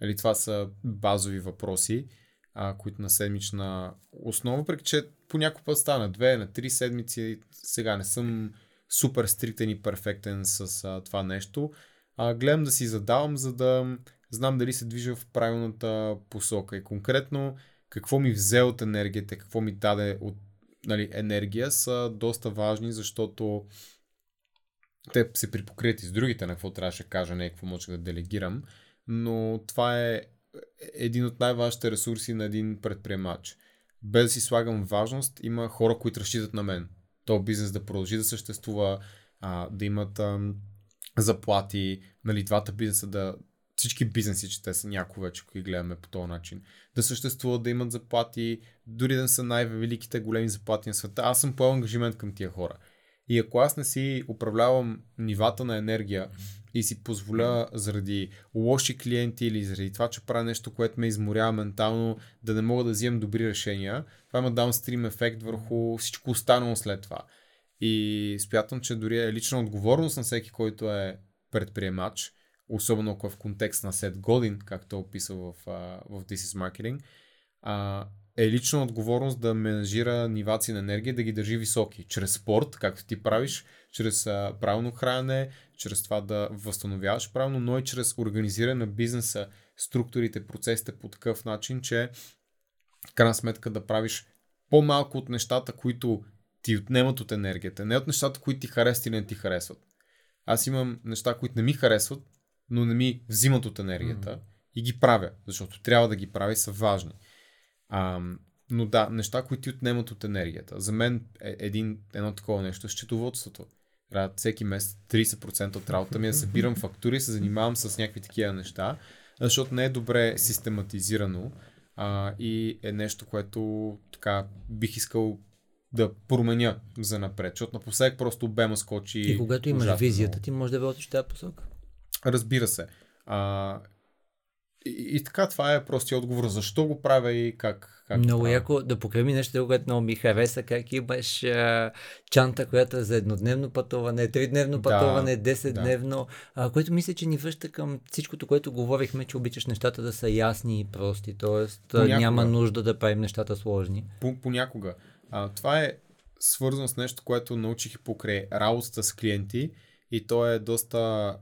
C: Нали, това са базови въпроси, а, които на седмична основа, въпреки че по някой път стана две, на три седмици, сега не съм супер стриктен и перфектен с а, това нещо. А, гледам да си задавам, за да знам дали се движа в правилната посока. И конкретно какво ми взе от енергията, какво ми даде от нали, енергия са доста важни, защото те се припокрият и с другите, на какво трябваше да кажа, не какво можех да делегирам, но това е един от най-важните ресурси на един предприемач. Без да си слагам важност, има хора, които разчитат на мен. То бизнес да продължи да съществува, а, да имат ам, заплати, нали, двата бизнеса да всички бизнеси, че те са някои вече, които гледаме по този начин, да съществуват, да имат заплати, дори да са най-великите големи заплати на света. Аз съм поел ангажимент към тия хора. И ако аз не си управлявам нивата на енергия и си позволя заради лоши клиенти или заради това, че правя нещо, което ме изморява ментално, да не мога да взимам добри решения, това има даунстрим ефект върху всичко останало след това. И смятам, че дори е лична отговорност на всеки, който е предприемач, особено ако е в контекст на Сет Годин, както е описал в, в This is Marketing, а, е лична отговорност да менажира нивата си на енергия, да ги държи високи. Чрез спорт, както ти правиш, чрез а, правилно хранене, чрез това да възстановяваш правилно, но и чрез организиране на бизнеса, структурите, процесите по такъв начин, че в крайна сметка да правиш по-малко от нещата, които ти отнемат от енергията, не от нещата, които ти харесват или не ти харесват. Аз имам неща, които не ми харесват, но не ми взимат от енергията mm-hmm. и ги правя, защото трябва да ги правя са важни. А, но да, неща, които ти отнемат от енергията. За мен е един, едно такова нещо е счетоводството. Трябва всеки месец 30% от работа ми е да събирам фактури и се занимавам с някакви такива неща, защото не е добре систематизирано а, и е нещо, което така бих искал да променя за напред, защото напоследък просто обема скочи.
B: И когато имаш
C: ужасно
B: визията, ти можеш да работиш в тази посока.
C: Разбира се. А, и, и така, това е простия отговор. Защо го правя и как, как го
B: Много
C: правя.
B: яко да покреми нещо, което много ми хареса, как имаш а, чанта, която е за еднодневно пътуване, тридневно
C: Да,
B: пътуване, 10-дневно, а, което мисля, че ни връща към всичкото, което говорихме, че обичаш нещата да са ясни и прости.
C: Понякога.
B: няма нужда да правим нещата сложни.
C: По- понякога. А, това е свързано с нещо, което научих и покрай работата с клиенти и то е доста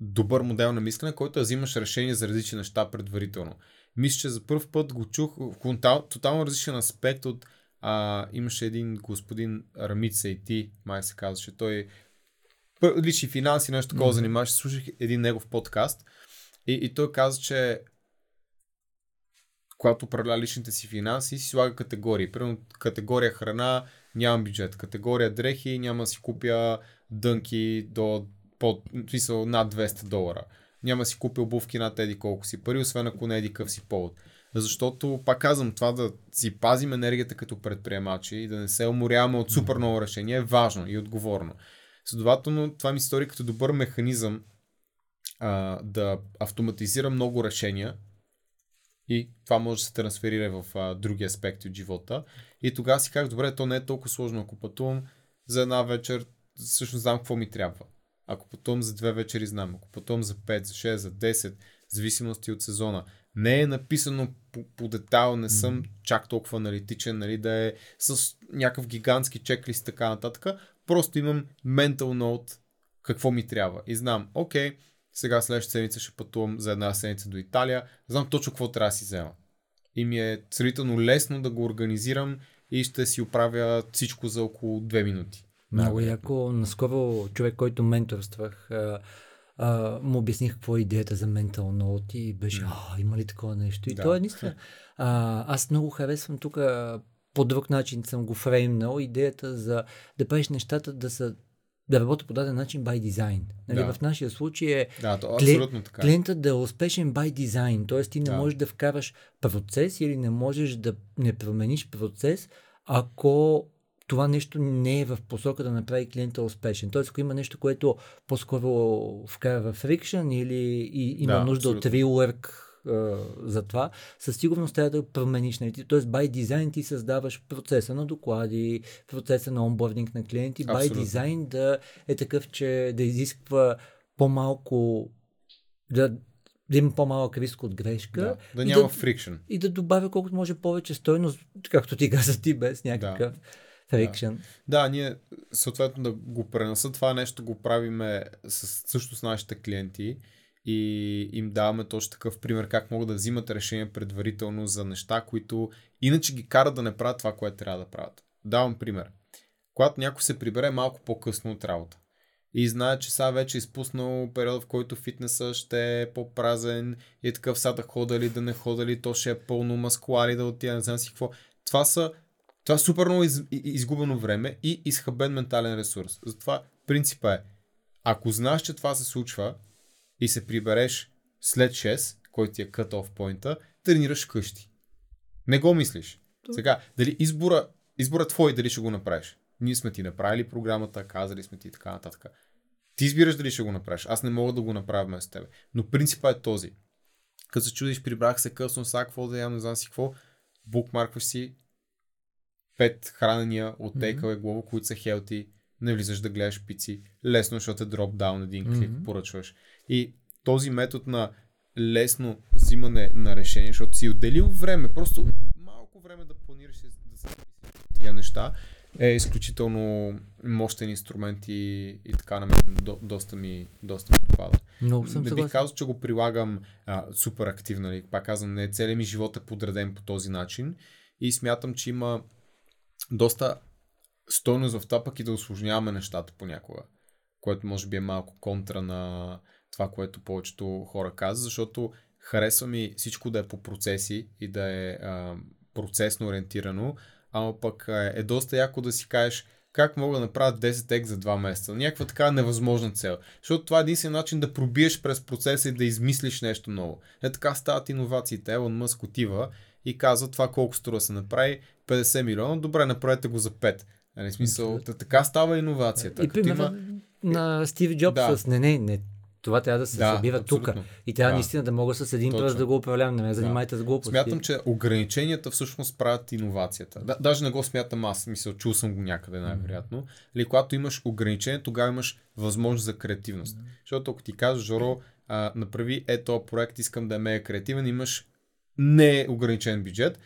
C: добър модел на мислене, който да взимаш решение за различни неща предварително. Мисля, че за първ път го чух в тотално различен аспект от а, имаше един господин Рамит Сейти, май се казваше, той лични финанси, нещо такова
B: Мгм.
C: занимаваше, слушах един негов подкаст и, и той каза, че когато управлява личните си финанси, си слага категории. Примерно категория храна, нямам бюджет. Категория дрехи, няма да си купя дънки до под, смисъл, над 200 долара. Няма си купя обувки над еди колко си пари, освен ако не е еди къв си повод. Защото, пак казвам, това да си пазим енергията като предприемачи и да не се уморяваме от супер много решение е важно и отговорно. Следователно, това ми стори като добър механизъм а, да автоматизира много решения и това може да се трансферира в а, други аспекти от живота. И тогава си казах, добре, то не е толкова сложно. Ако пътувам за една вечер, всъщност знам какво ми трябва. Ако пътувам за две вечери, знам. Ако пътувам за 5, за 6, за 10, зависимости от сезона. Не е написано по, по детайл, не съм чак толкова аналитичен, нали, да е с някакъв гигантски чеклист така нататък. Просто имам mental note какво ми трябва. И знам, окей, сега следващата седмица ще пътувам за една седмица до Италия. Знам точно какво трябва да си взема. И ми е сравнително лесно да го организирам и ще си оправя всичко за около две минути.
B: Много яко. Наскоро човек, който менторствах, а, а, му обясних какво е идеята за mental note и беше, а, има ли такова нещо? И
C: Да.
B: то е наистина. А, аз много харесвам тук по друг начин съм го фреймнал, идеята за да правиш нещата да са да работят по даден начин by design. Нали,
C: Да.
B: В нашия случай е
C: Да, то абсолютно така.
B: клиентът да е успешен by design, т.е. ти не
C: Да.
B: можеш да вкараш процес или не можеш да не промениш процес, ако това нещо не е в посока да направи клиента успешен. Т.е. ако има нещо, което по-скоро вкарва фрикшн или и, има
C: Да,
B: нужда от
C: абсолютно.
B: rework а, за това, със сигурност трябва да промениш. Нали? Т.е. by design ти създаваш процеса на доклади, процеса на онбординг на клиенти, by
C: Абсолютно.
B: design да е такъв, че да изисква по-малко да, да има по-малък риск от грешка
C: Да, да няма
B: да,
C: фрикшн.
B: и да добавя колкото може повече стойност, както ти каза ти, без някакъв фрикшн.
C: Да, ние съответно да го пренеса това нещо го правиме с, също с нашите клиенти и им даваме точно такъв пример как могат да взимат решения предварително за неща, които иначе ги карат да не правят това, което трябва да правят. Давам пример. Когато някой се прибере малко по-късно от работа и знае, че сега вече е изпуснал период, в който фитнеса ще е по-празен и е такъв сега да хода ли, да не хода ли, то ще е пълно маскуари да отида, не знам си какво. Това са това е супер много из, изгубено време и изхабен ментален ресурс. Затова принципа е, ако знаеш, че това се случва и се прибереш след 6, който ти е cut off поинта, тренираш къщи. Не го мислиш. Сега, дали избора, избора твой дали ще го направиш. Ние сме ти направили програмата, казали сме ти и така нататък. Ти избираш дали ще го направиш. Аз не мога да го направя вместо тебе. Но принципа е този. Като се чудиш, прибрах се късно, сега какво да ям, не знам си какво, букмаркваш си пет хранения от
B: Мгм.
C: Takeaway Glovo, които са хелти, не влизаш да гледаш пици. Лесно, защото е дроп-даун един клик,
B: Мгм.
C: поръчваш. И този метод на лесно взимане на решение, защото си отделил време, просто малко време да планираш да се тия неща, е изключително мощен инструмент и, и така на мен до, доста, ми, доста ми допада.
B: Много съм
C: не бих казал, че го прилагам а, супер активно. Нали? Пак казвам, не целият ми живот е подреден по този начин и смятам, че има доста стойност в това пък и да осложняваме нещата понякога, което може би е малко контра на това, което повечето хора казват, защото харесва ми всичко да е по процеси и да е а, процесно ориентирано, ама пък а, е доста яко да си кажеш как мога да направя 10 ек за 2 месеца. Някаква така невъзможна цел. Защото това е единствен начин да пробиеш през процеса и да измислиш нещо ново. Е така стават иновациите. Елон Мъск отива и казва това колко струва се направи 50 милиона. Добре, направете го за 5. Нали, смисъл, та- така става иновацията.
B: И примерно
C: има...
B: на Стив Джобс
C: Да.
B: с не, не, не, това трябва да се
C: Да,
B: събира тук. И трябва
C: Да.
B: наистина да мога с един пръст да го управлявам. Не ме занимайте с глупости.
C: Смятам, че ограниченията всъщност правят иновацията. Да, даже не го смятам аз, мисля, чул съм го някъде най-вероятно. Или когато имаш ограничение, тогава имаш възможност за креативност. Защото ако ти кажеш, Жоро, а, направи е този проект, искам да е мега креативен, имаш не ограничен бюджет,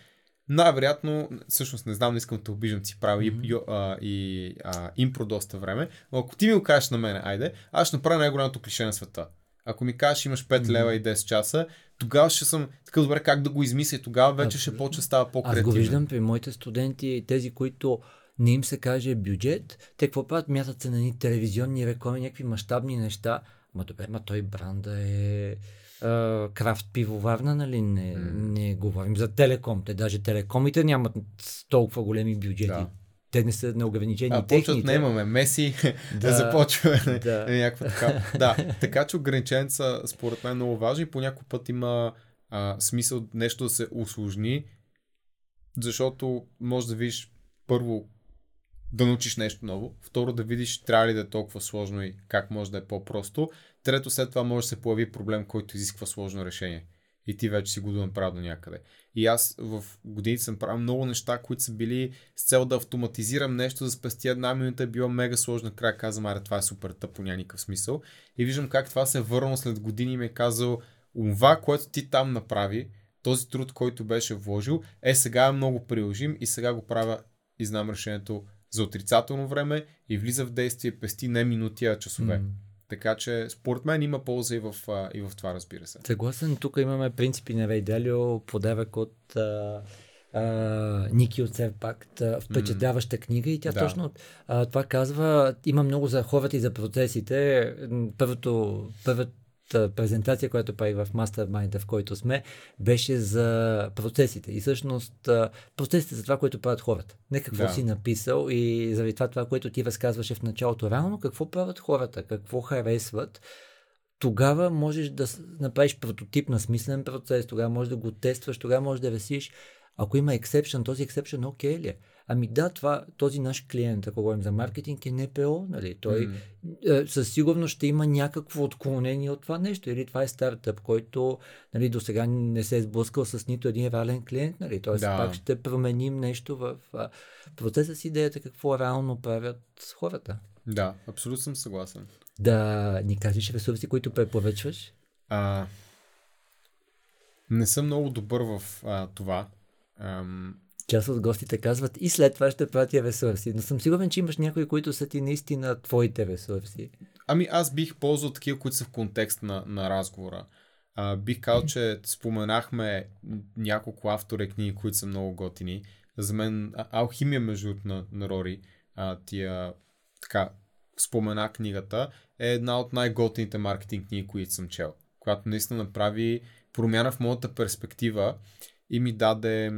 C: най-вероятно, всъщност не знам, не искам да те обиждам, си правя и, и, а, и а, импро доста време, но ако ти ми го кажеш на мене, айде, аз ще направя най-голямото клише на света. Ако ми кажеш, имаш 5 лева и 10 часа, тогава ще съм така добре как да го измисля и тогава вече ще почва да става
B: Аз
C: по-креативен.
B: го виждам при моите студенти, тези, които не им се каже бюджет, те какво правят? Мятат се на ни телевизионни реклами, някакви мащабни неща. Ма добре, ма той бранда е а, крафт пивоварна, нали? Не, не говорим за телеком. Те даже телекомите нямат толкова големи бюджети.
C: Да.
B: Те не са неограничени
C: А, почват,
B: техните.
C: не имаме Меси, да, започваме
B: да.
C: да. някаква така. Да, така че ограниченията са според мен много важни. По някой път има а, смисъл нещо да се усложни, защото може да видиш първо да научиш нещо ново, второ да видиш трябва ли да е толкова сложно и как може да е по-просто, трето след това може да се появи проблем, който изисква сложно решение. И ти вече си го направил до някъде. И аз в годините съм правил много неща, които са били с цел да автоматизирам нещо, да спестя една минута, е било мега сложно. Край казвам, аре, това е супер тъпо, няма никакъв смисъл. И виждам как това се е върнало след години и ми е казал, това, което ти там направи, този труд, който беше вложил, е сега много приложим и сега го правя и знам решението за отрицателно време и влиза в действие, пести не минути, а часове. Mm. Така че, според мен има полза и в, и в това, разбира се.
B: Съгласен, тук имаме принципи на Вейделио, подарък от а, а, Ники от Севпакт, впечатляваща mm. книга и тя да. точно а, това казва, има много за хората и за процесите. Първото, първото презентация, която правих в Mastermind, в който сме, беше за процесите. И всъщност процесите за това, което правят хората. Не какво да. си написал и заради това, това, което ти разказваше в началото. Реално какво правят хората, какво харесват, тогава можеш да направиш прототип на смислен процес, тогава можеш да го тестваш, тогава можеш да решиш, ако има ексепшън, този ексепшън окей okay ли е? Ами да, това, този наш клиент, ако говорим за маркетинг, е НПО, нали? Той mm. със сигурност ще има някакво отклонение от това нещо. Или това е стартъп, който нали, до сега не се е сблъскал с нито един реален клиент. Нали? Тоест да. пак ще променим нещо в а, процеса с идеята какво реално правят хората.
C: Да, абсолютно съм съгласен.
B: Да ни кажеш ресурси, които препоръчваш?
C: А, не съм много добър в а, това. Ам,
B: част от гостите казват и след това ще пратя ресурси. Но съм сигурен, че имаш някои, които са ти наистина твоите ресурси.
C: Ами аз бих ползвал такива, които са в контекст на, на разговора. А, бих казал, че споменахме няколко автори книги, които са много готини. За мен Алхимия, между на, на Рори, а, тия така, спомена книгата, е една от най-готините маркетинг книги, които съм чел. Която наистина направи промяна в моята перспектива и ми даде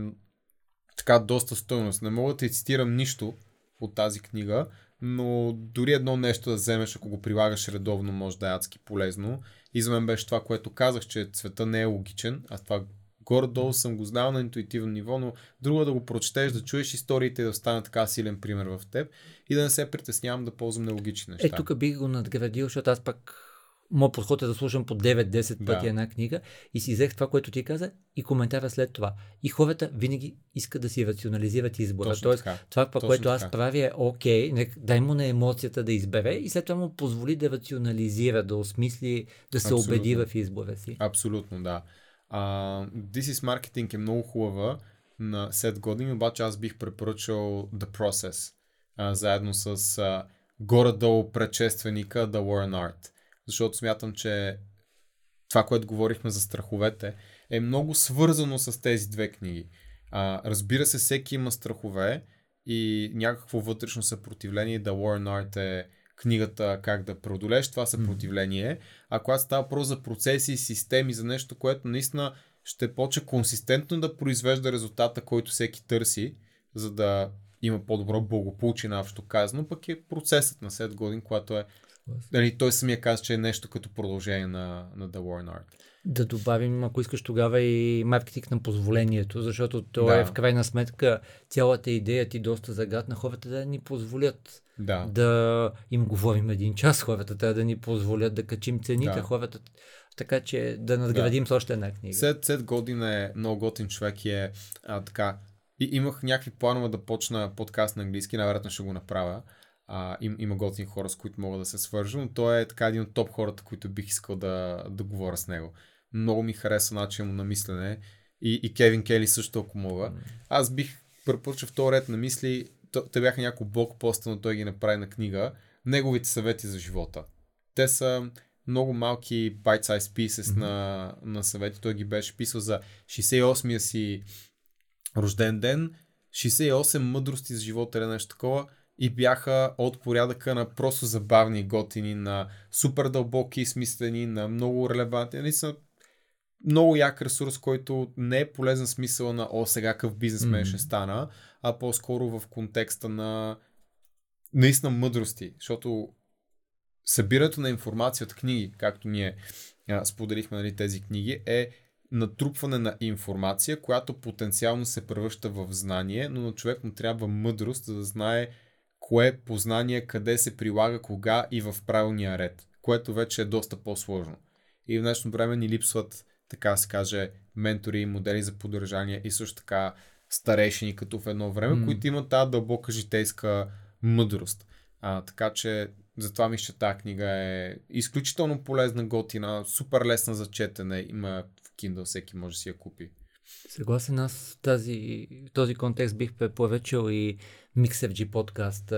C: така доста стойност. Не мога да ти цитирам нищо от тази книга, но дори едно нещо да вземеш, ако го прилагаш редовно, може да е адски полезно. И за мен беше това, което казах, че света не е логичен, а това горе-долу съм го знал на интуитивно ниво, но друго е да го прочетеш, да чуеш историите и да стане така силен пример в теб и да не се притеснявам да ползвам нелогични неща.
B: Е, тук бих го надградил, защото аз пак Моят подход е да слушам по 9-10 пъти да. една книга и си взех това, което ти каза и коментара след това. И хората винаги искат да си рационализират избора.
C: Точно
B: Тоест,
C: така.
B: това,
C: Точно
B: което
C: така.
B: аз правя е окей, okay, дай му на емоцията да избере и след това му позволи да рационализира, да осмисли, да се Абсолютно. убеди в избора си.
C: Абсолютно, да. Uh, This is Marketing е много хубава на Сет Годин, обаче аз бих препоръчал The Process, uh, заедно с uh, горе-долу предшественика The War and Art защото смятам, че това, което говорихме за страховете, е много свързано с тези две книги. А, разбира се, всеки има страхове и някакво вътрешно съпротивление. The War and Art е книгата как да преодолееш това съпротивление. А когато става въпрос за процеси и системи, за нещо, което наистина ще почне консистентно да произвежда резултата, който всеки търси, за да има по-добро благополучие общо казано, пък е процесът на 7 години, когато е Дали, той самия каза, че е нещо като продължение на, на The War Art.
B: Да добавим, ако искаш тогава и маркетинг на позволението, защото то да. е в крайна сметка цялата идея ти доста загадна хората да ни позволят
C: да.
B: да им говорим един час, хората трябва да ни позволят да качим цените, да. хората така че да надградим да. с още една книга.
C: Сет, Сет Годин е много готин човек и е а, така. И имах някакви планове да почна подкаст на английски, най-вероятно ще го направя а, им, има готини хора, с които мога да се свържа, но той е така един от топ хората, които бих искал да, да говоря с него. Много ми хареса начин му на мислене и, и Кевин Кели също, ако мога. Аз бих препоръчал втори ред на мисли, те бяха няколко блок поста, но той ги направи на книга. Неговите съвети за живота. Те са много малки bite-size pieces mm-hmm. на, на съвети. Той ги беше писал за 68-я си рожден ден, 68 мъдрости за живота или нещо такова и бяха от порядъка на просто забавни готини, на супер дълбоки смислени, на много релевантни. Нали са много як ресурс, който не е полезен смисъл на о, сега какъв бизнесмен mm-hmm. ще стана, а по-скоро в контекста на наистина мъдрости, защото събирането на информация от книги, както ние а, споделихме нали, тези книги, е натрупване на информация, която потенциално се превръща в знание, но на човек му трябва мъдрост, за да знае кое познание, къде се прилага, кога и в правилния ред, което вече е доста по-сложно. И в днешно време ни липсват, така се каже, ментори, модели за поддържание и също така старейшини като в едно време, mm. които имат тази дълбока житейска мъдрост. А, така че Затова мисля, че тази книга е изключително полезна, готина, супер лесна за четене. Има в Kindle, всеки може да си я купи.
B: Съгласен, аз в тази, този контекст бих препоръчал и MixFG подкаст.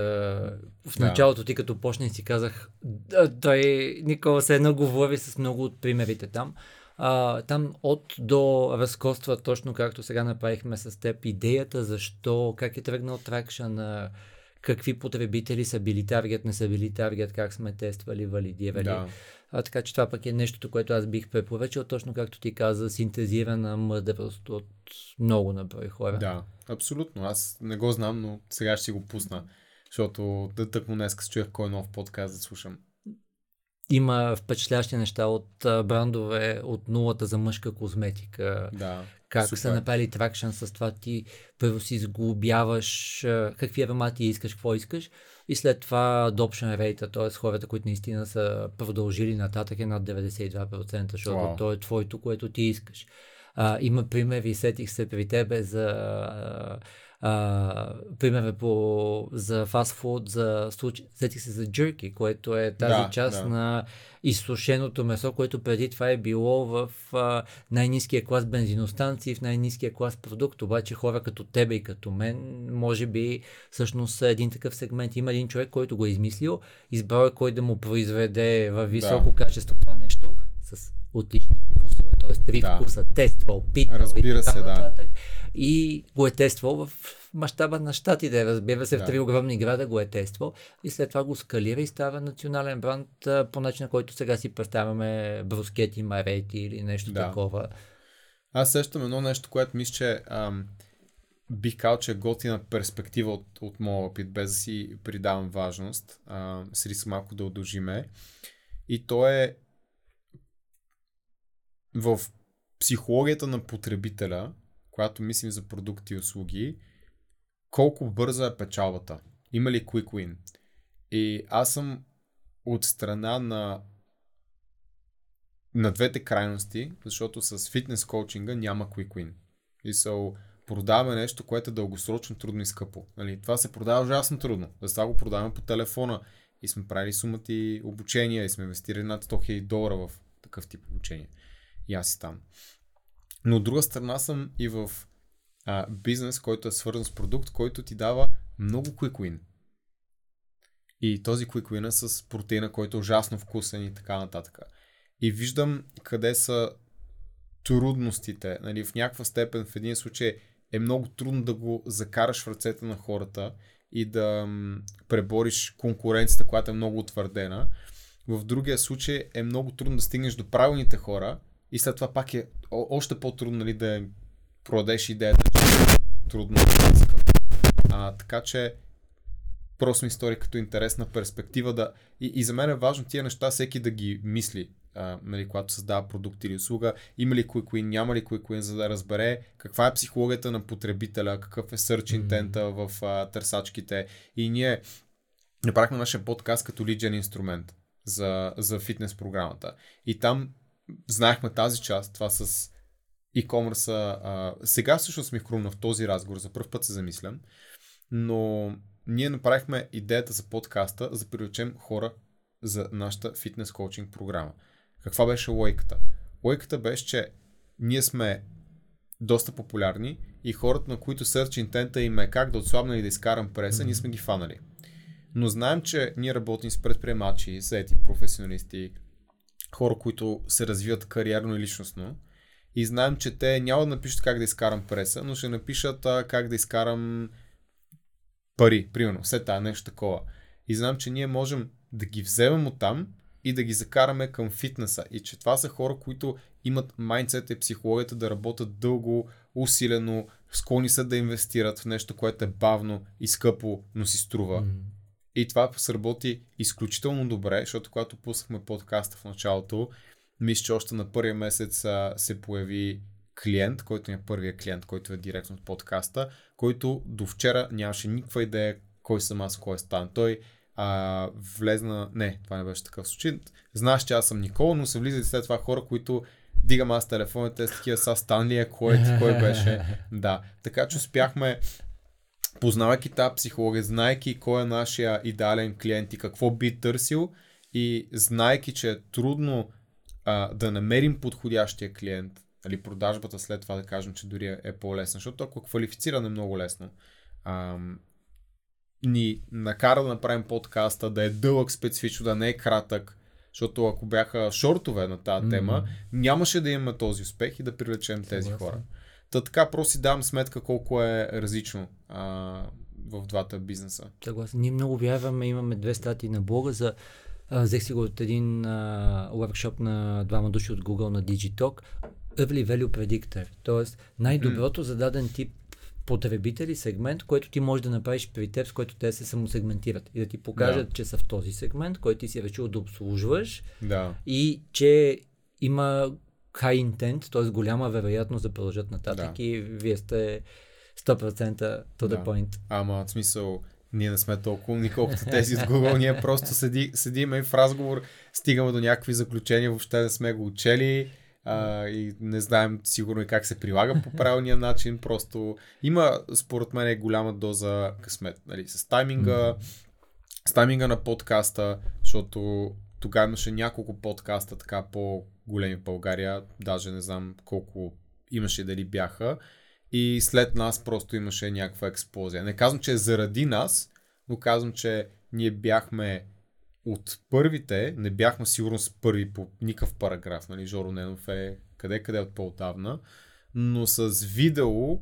B: В началото ти като почне си казах, да, той Никола се едно говори с много от примерите там. А, там от до разкоства точно както сега направихме с теб идеята защо, как е тръгнал тракшън, какви потребители са били таргет, не са били таргет, как сме тествали, валидирали.
C: Да.
B: А, така че това пък е нещото, което аз бих препоръчал, точно както ти каза, синтезирана мъдрост от много на брой хора.
C: Да, абсолютно. Аз не го знам, но сега ще си го пусна. Защото да тъкмо днес чуях кой нов подкаст да слушам.
B: Има впечатлящи неща от а, брандове от нулата за мъжка козметика.
C: Да.
B: Как
C: супер.
B: са направили тракшн с това ти първо си сглобяваш а, какви аромати искаш, какво искаш и след това adoption rate, т.е. хората, които наистина са продължили нататък е над 92%, защото
C: Вау.
B: то е твоето, което ти искаш. А, има примери, сетих се при тебе за а, а, пример по, за фастфуд, за случай, сетих се за джерки, което е тази
C: Да,
B: част
C: да.
B: на изсушеното месо, което преди това е било в а, най-низкия клас бензиностанции, в най-низкия клас продукт, обаче хора като тебе и като мен, може би всъщност един такъв сегмент. Има един човек, който го е измислил, избрал е кой да му произведе във високо качество това нещо с отлични вкусове, т.е. три
C: Да.
B: вкуса, тествал, питал
C: Разбира
B: и така
C: се, да.
B: И го е тествал в мащаба на щатите, разбира се, в
C: Да.
B: три огромни града го е тествал и след това го скалира и става национален бранд по начина, който сега си представяме брускети, марети или нещо
C: Да.
B: такова.
C: Аз сещам едно нещо, което мисля, че ам, бих казал, че е готина перспектива от, от моя опит, без да си придавам важност. А, с риск малко да удължиме. И то е в психологията на потребителя, когато мислим за продукти и услуги, колко бърза е печалбата. Има ли quick win? И аз съм от страна на на двете крайности, защото с фитнес коучинга няма quick win. И са продаваме нещо, което е дългосрочно трудно и скъпо. Нали? Това се продава ужасно трудно. За това го продаваме по телефона и сме правили сумати обучения и сме инвестирали над 100 000 долара в такъв тип обучение. И аз си там. Но от друга страна съм и в а, бизнес, който е свързан с продукт, който ти дава много quick win. И този quick win е с протеина, който е ужасно вкусен и така нататък. И виждам къде са трудностите. Нали, в някаква степен в един случай е много трудно да го закараш в ръцете на хората и да пребориш конкуренцията, която е много утвърдена. В другия случай е много трудно да стигнеш до правилните хора и след това пак е о- още по-трудно нали, да продадеш идеята, че е трудно. А, така че просто ми стори като интересна перспектива да... И, и за мен е важно тия неща всеки да ги мисли, а, нали, когато създава продукт или услуга. Има ли quick win, няма ли quick win, за да разбере каква е психологията на потребителя, какъв е search intent в а, търсачките. И ние направихме нашия подкаст като лиджен инструмент за, за фитнес програмата. И там знаехме тази част, това с e-commerce. А, сега всъщност ми хрумна в този разговор, за първ път се замислям, но ние направихме идеята за подкаста, за да привлечем хора за нашата фитнес коучинг програма. Каква беше лойката? Лойката беше, че ние сме доста популярни и хората, на които search интента им е как да отслабна и да изкарам преса, mm-hmm. ние сме ги фанали. Но знаем, че ние работим с предприемачи, заети професионалисти, хора, които се развиват кариерно и личностно. И знаем, че те няма да напишат как да изкарам преса, но ще напишат а, как да изкарам пари, примерно, все тая нещо такова. И знам, че ние можем да ги вземем от там и да ги закараме към фитнеса. И че това са хора, които имат майндсет и психологията да работят дълго, усилено, склонни са да инвестират в нещо, което е бавно и скъпо, но си струва. Mm. И това сработи изключително добре, защото когато пуснахме подкаста в началото, мисля, че още на първия месец а, се появи клиент, който е първия клиент, който е директно от подкаста, който до вчера нямаше никаква идея кой съм аз, кой е Стан. Той а, влезна... Не, това не беше такъв случай. Знаеш, че аз съм Никола, но се влизат след това хора, които дигам аз телефоните с такива са Стан ли е, кой, е, кой беше. Да, така че успяхме познавайки тази психология, знайки кой е нашия идеален клиент и какво би търсил и знайки, че е трудно а, да намерим подходящия клиент, нали, продажбата след това да кажем, че дори е, е по-лесна, защото ако квалифициране е много лесно, а, ни накара да направим подкаста, да е дълъг специфично, да не е кратък, защото ако бяха шортове на тази mm-hmm. тема, нямаше да имаме този успех и да привлечем тези хора. Та така просто си давам сметка колко е различно а, в двата бизнеса.
B: Съгласен. Ние много вярваме, имаме две статии на блога за взех си го от един а, workshop на двама души от Google на Digitalk. Early Value Predictor. Тоест най-доброто mm. за даден тип потребители сегмент, който ти можеш да направиш при теб, с който те се самосегментират и да ти покажат, да. че са в този сегмент, който ти си решил да обслужваш
C: да.
B: и че има high intent, т.е. голяма вероятност да продължат нататък да. и вие сте 100% to the да. point.
C: Ама в смисъл, ние не сме толкова умни, колкото тези от Google. Ние просто седи, седиме в разговор стигаме до някакви заключения, въобще не сме го учели а, и не знаем сигурно и как се прилага по правилния начин. Просто има, според мен, голяма доза късмет. Нали, с тайминга, с тайминга на подкаста, защото тогава имаше няколко подкаста така по-големи в България, даже не знам колко имаше дали бяха. И след нас просто имаше някаква експлозия. Не казвам, че е заради нас, но казвам, че ние бяхме от първите, не бяхме сигурно с първи по никакъв параграф, нали, Жоро Ненов е къде-къде от по-отдавна, но с видео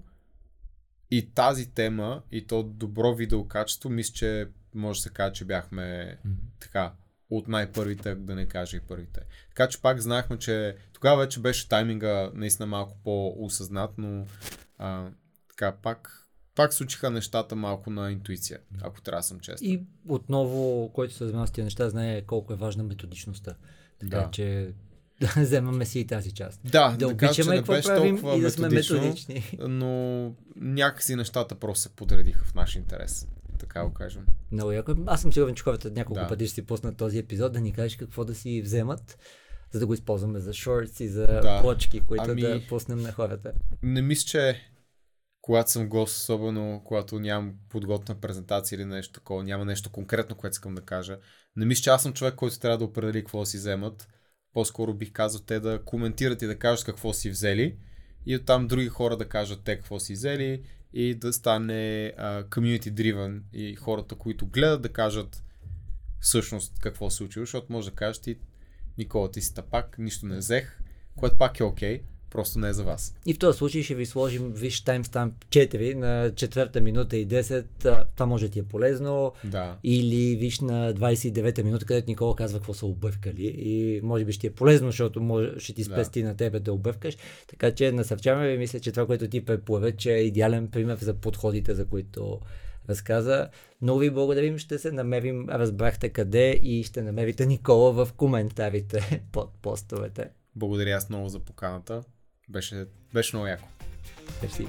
C: и тази тема и то добро видео качество, мисля, че може да се каже, че бяхме mm-hmm. така от най-първите, да не кажа и първите. Така че пак знаехме, че тогава вече беше тайминга наистина малко по-осъзнат, но а, така пак пак случиха нещата малко на интуиция, ако трябва да съм честен.
B: И отново, който се занимава с тези неща, знае колко е важна методичността. Така да. че да вземаме си и тази част.
C: Да,
B: да, обичаме какво беше правим и да сме методични.
C: Но някакси нещата просто се подредиха в наш интерес. Така го кажем.
B: Много яко. Аз съм сигурен, че хората няколко да. пъти ще си пуснат този епизод, да ни кажеш какво да си вземат, за да го използваме за шортс и за да. плочки, които ами... да пуснем на хората.
C: Не мисля, че когато съм гост, особено когато нямам подготвена презентация или нещо такова, няма нещо конкретно, което искам да кажа. Не мисля, че аз съм човек, който трябва да определи какво си вземат. По-скоро бих казал те да коментират и да кажат какво си взели и оттам други хора да кажат те какво си взели и да стане uh, community driven и хората, които гледат да кажат всъщност какво се случило, защото може да кажеш ти Никола, ти си тапак, нищо не взех, което пак е окей. Okay просто не е за вас.
B: И в този случай ще ви сложим, виж, таймстамп 4 на четвърта минута и 10, това може да ти е полезно.
C: Да.
B: Или виж на 29-та минута, където Никола казва какво са объркали и може би ще е полезно, защото може, ще ти спести да. на тебе да объркаш. Така че насърчаваме ви, мисля, че това, което ти преплаве, че е идеален пример за подходите, за които разказа. Много ви благодарим, ще се намерим, разбрахте къде и ще намерите Никола в коментарите под постовете.
C: Благодаря аз много за поканата. Беше, беше много яко.
B: Мерси.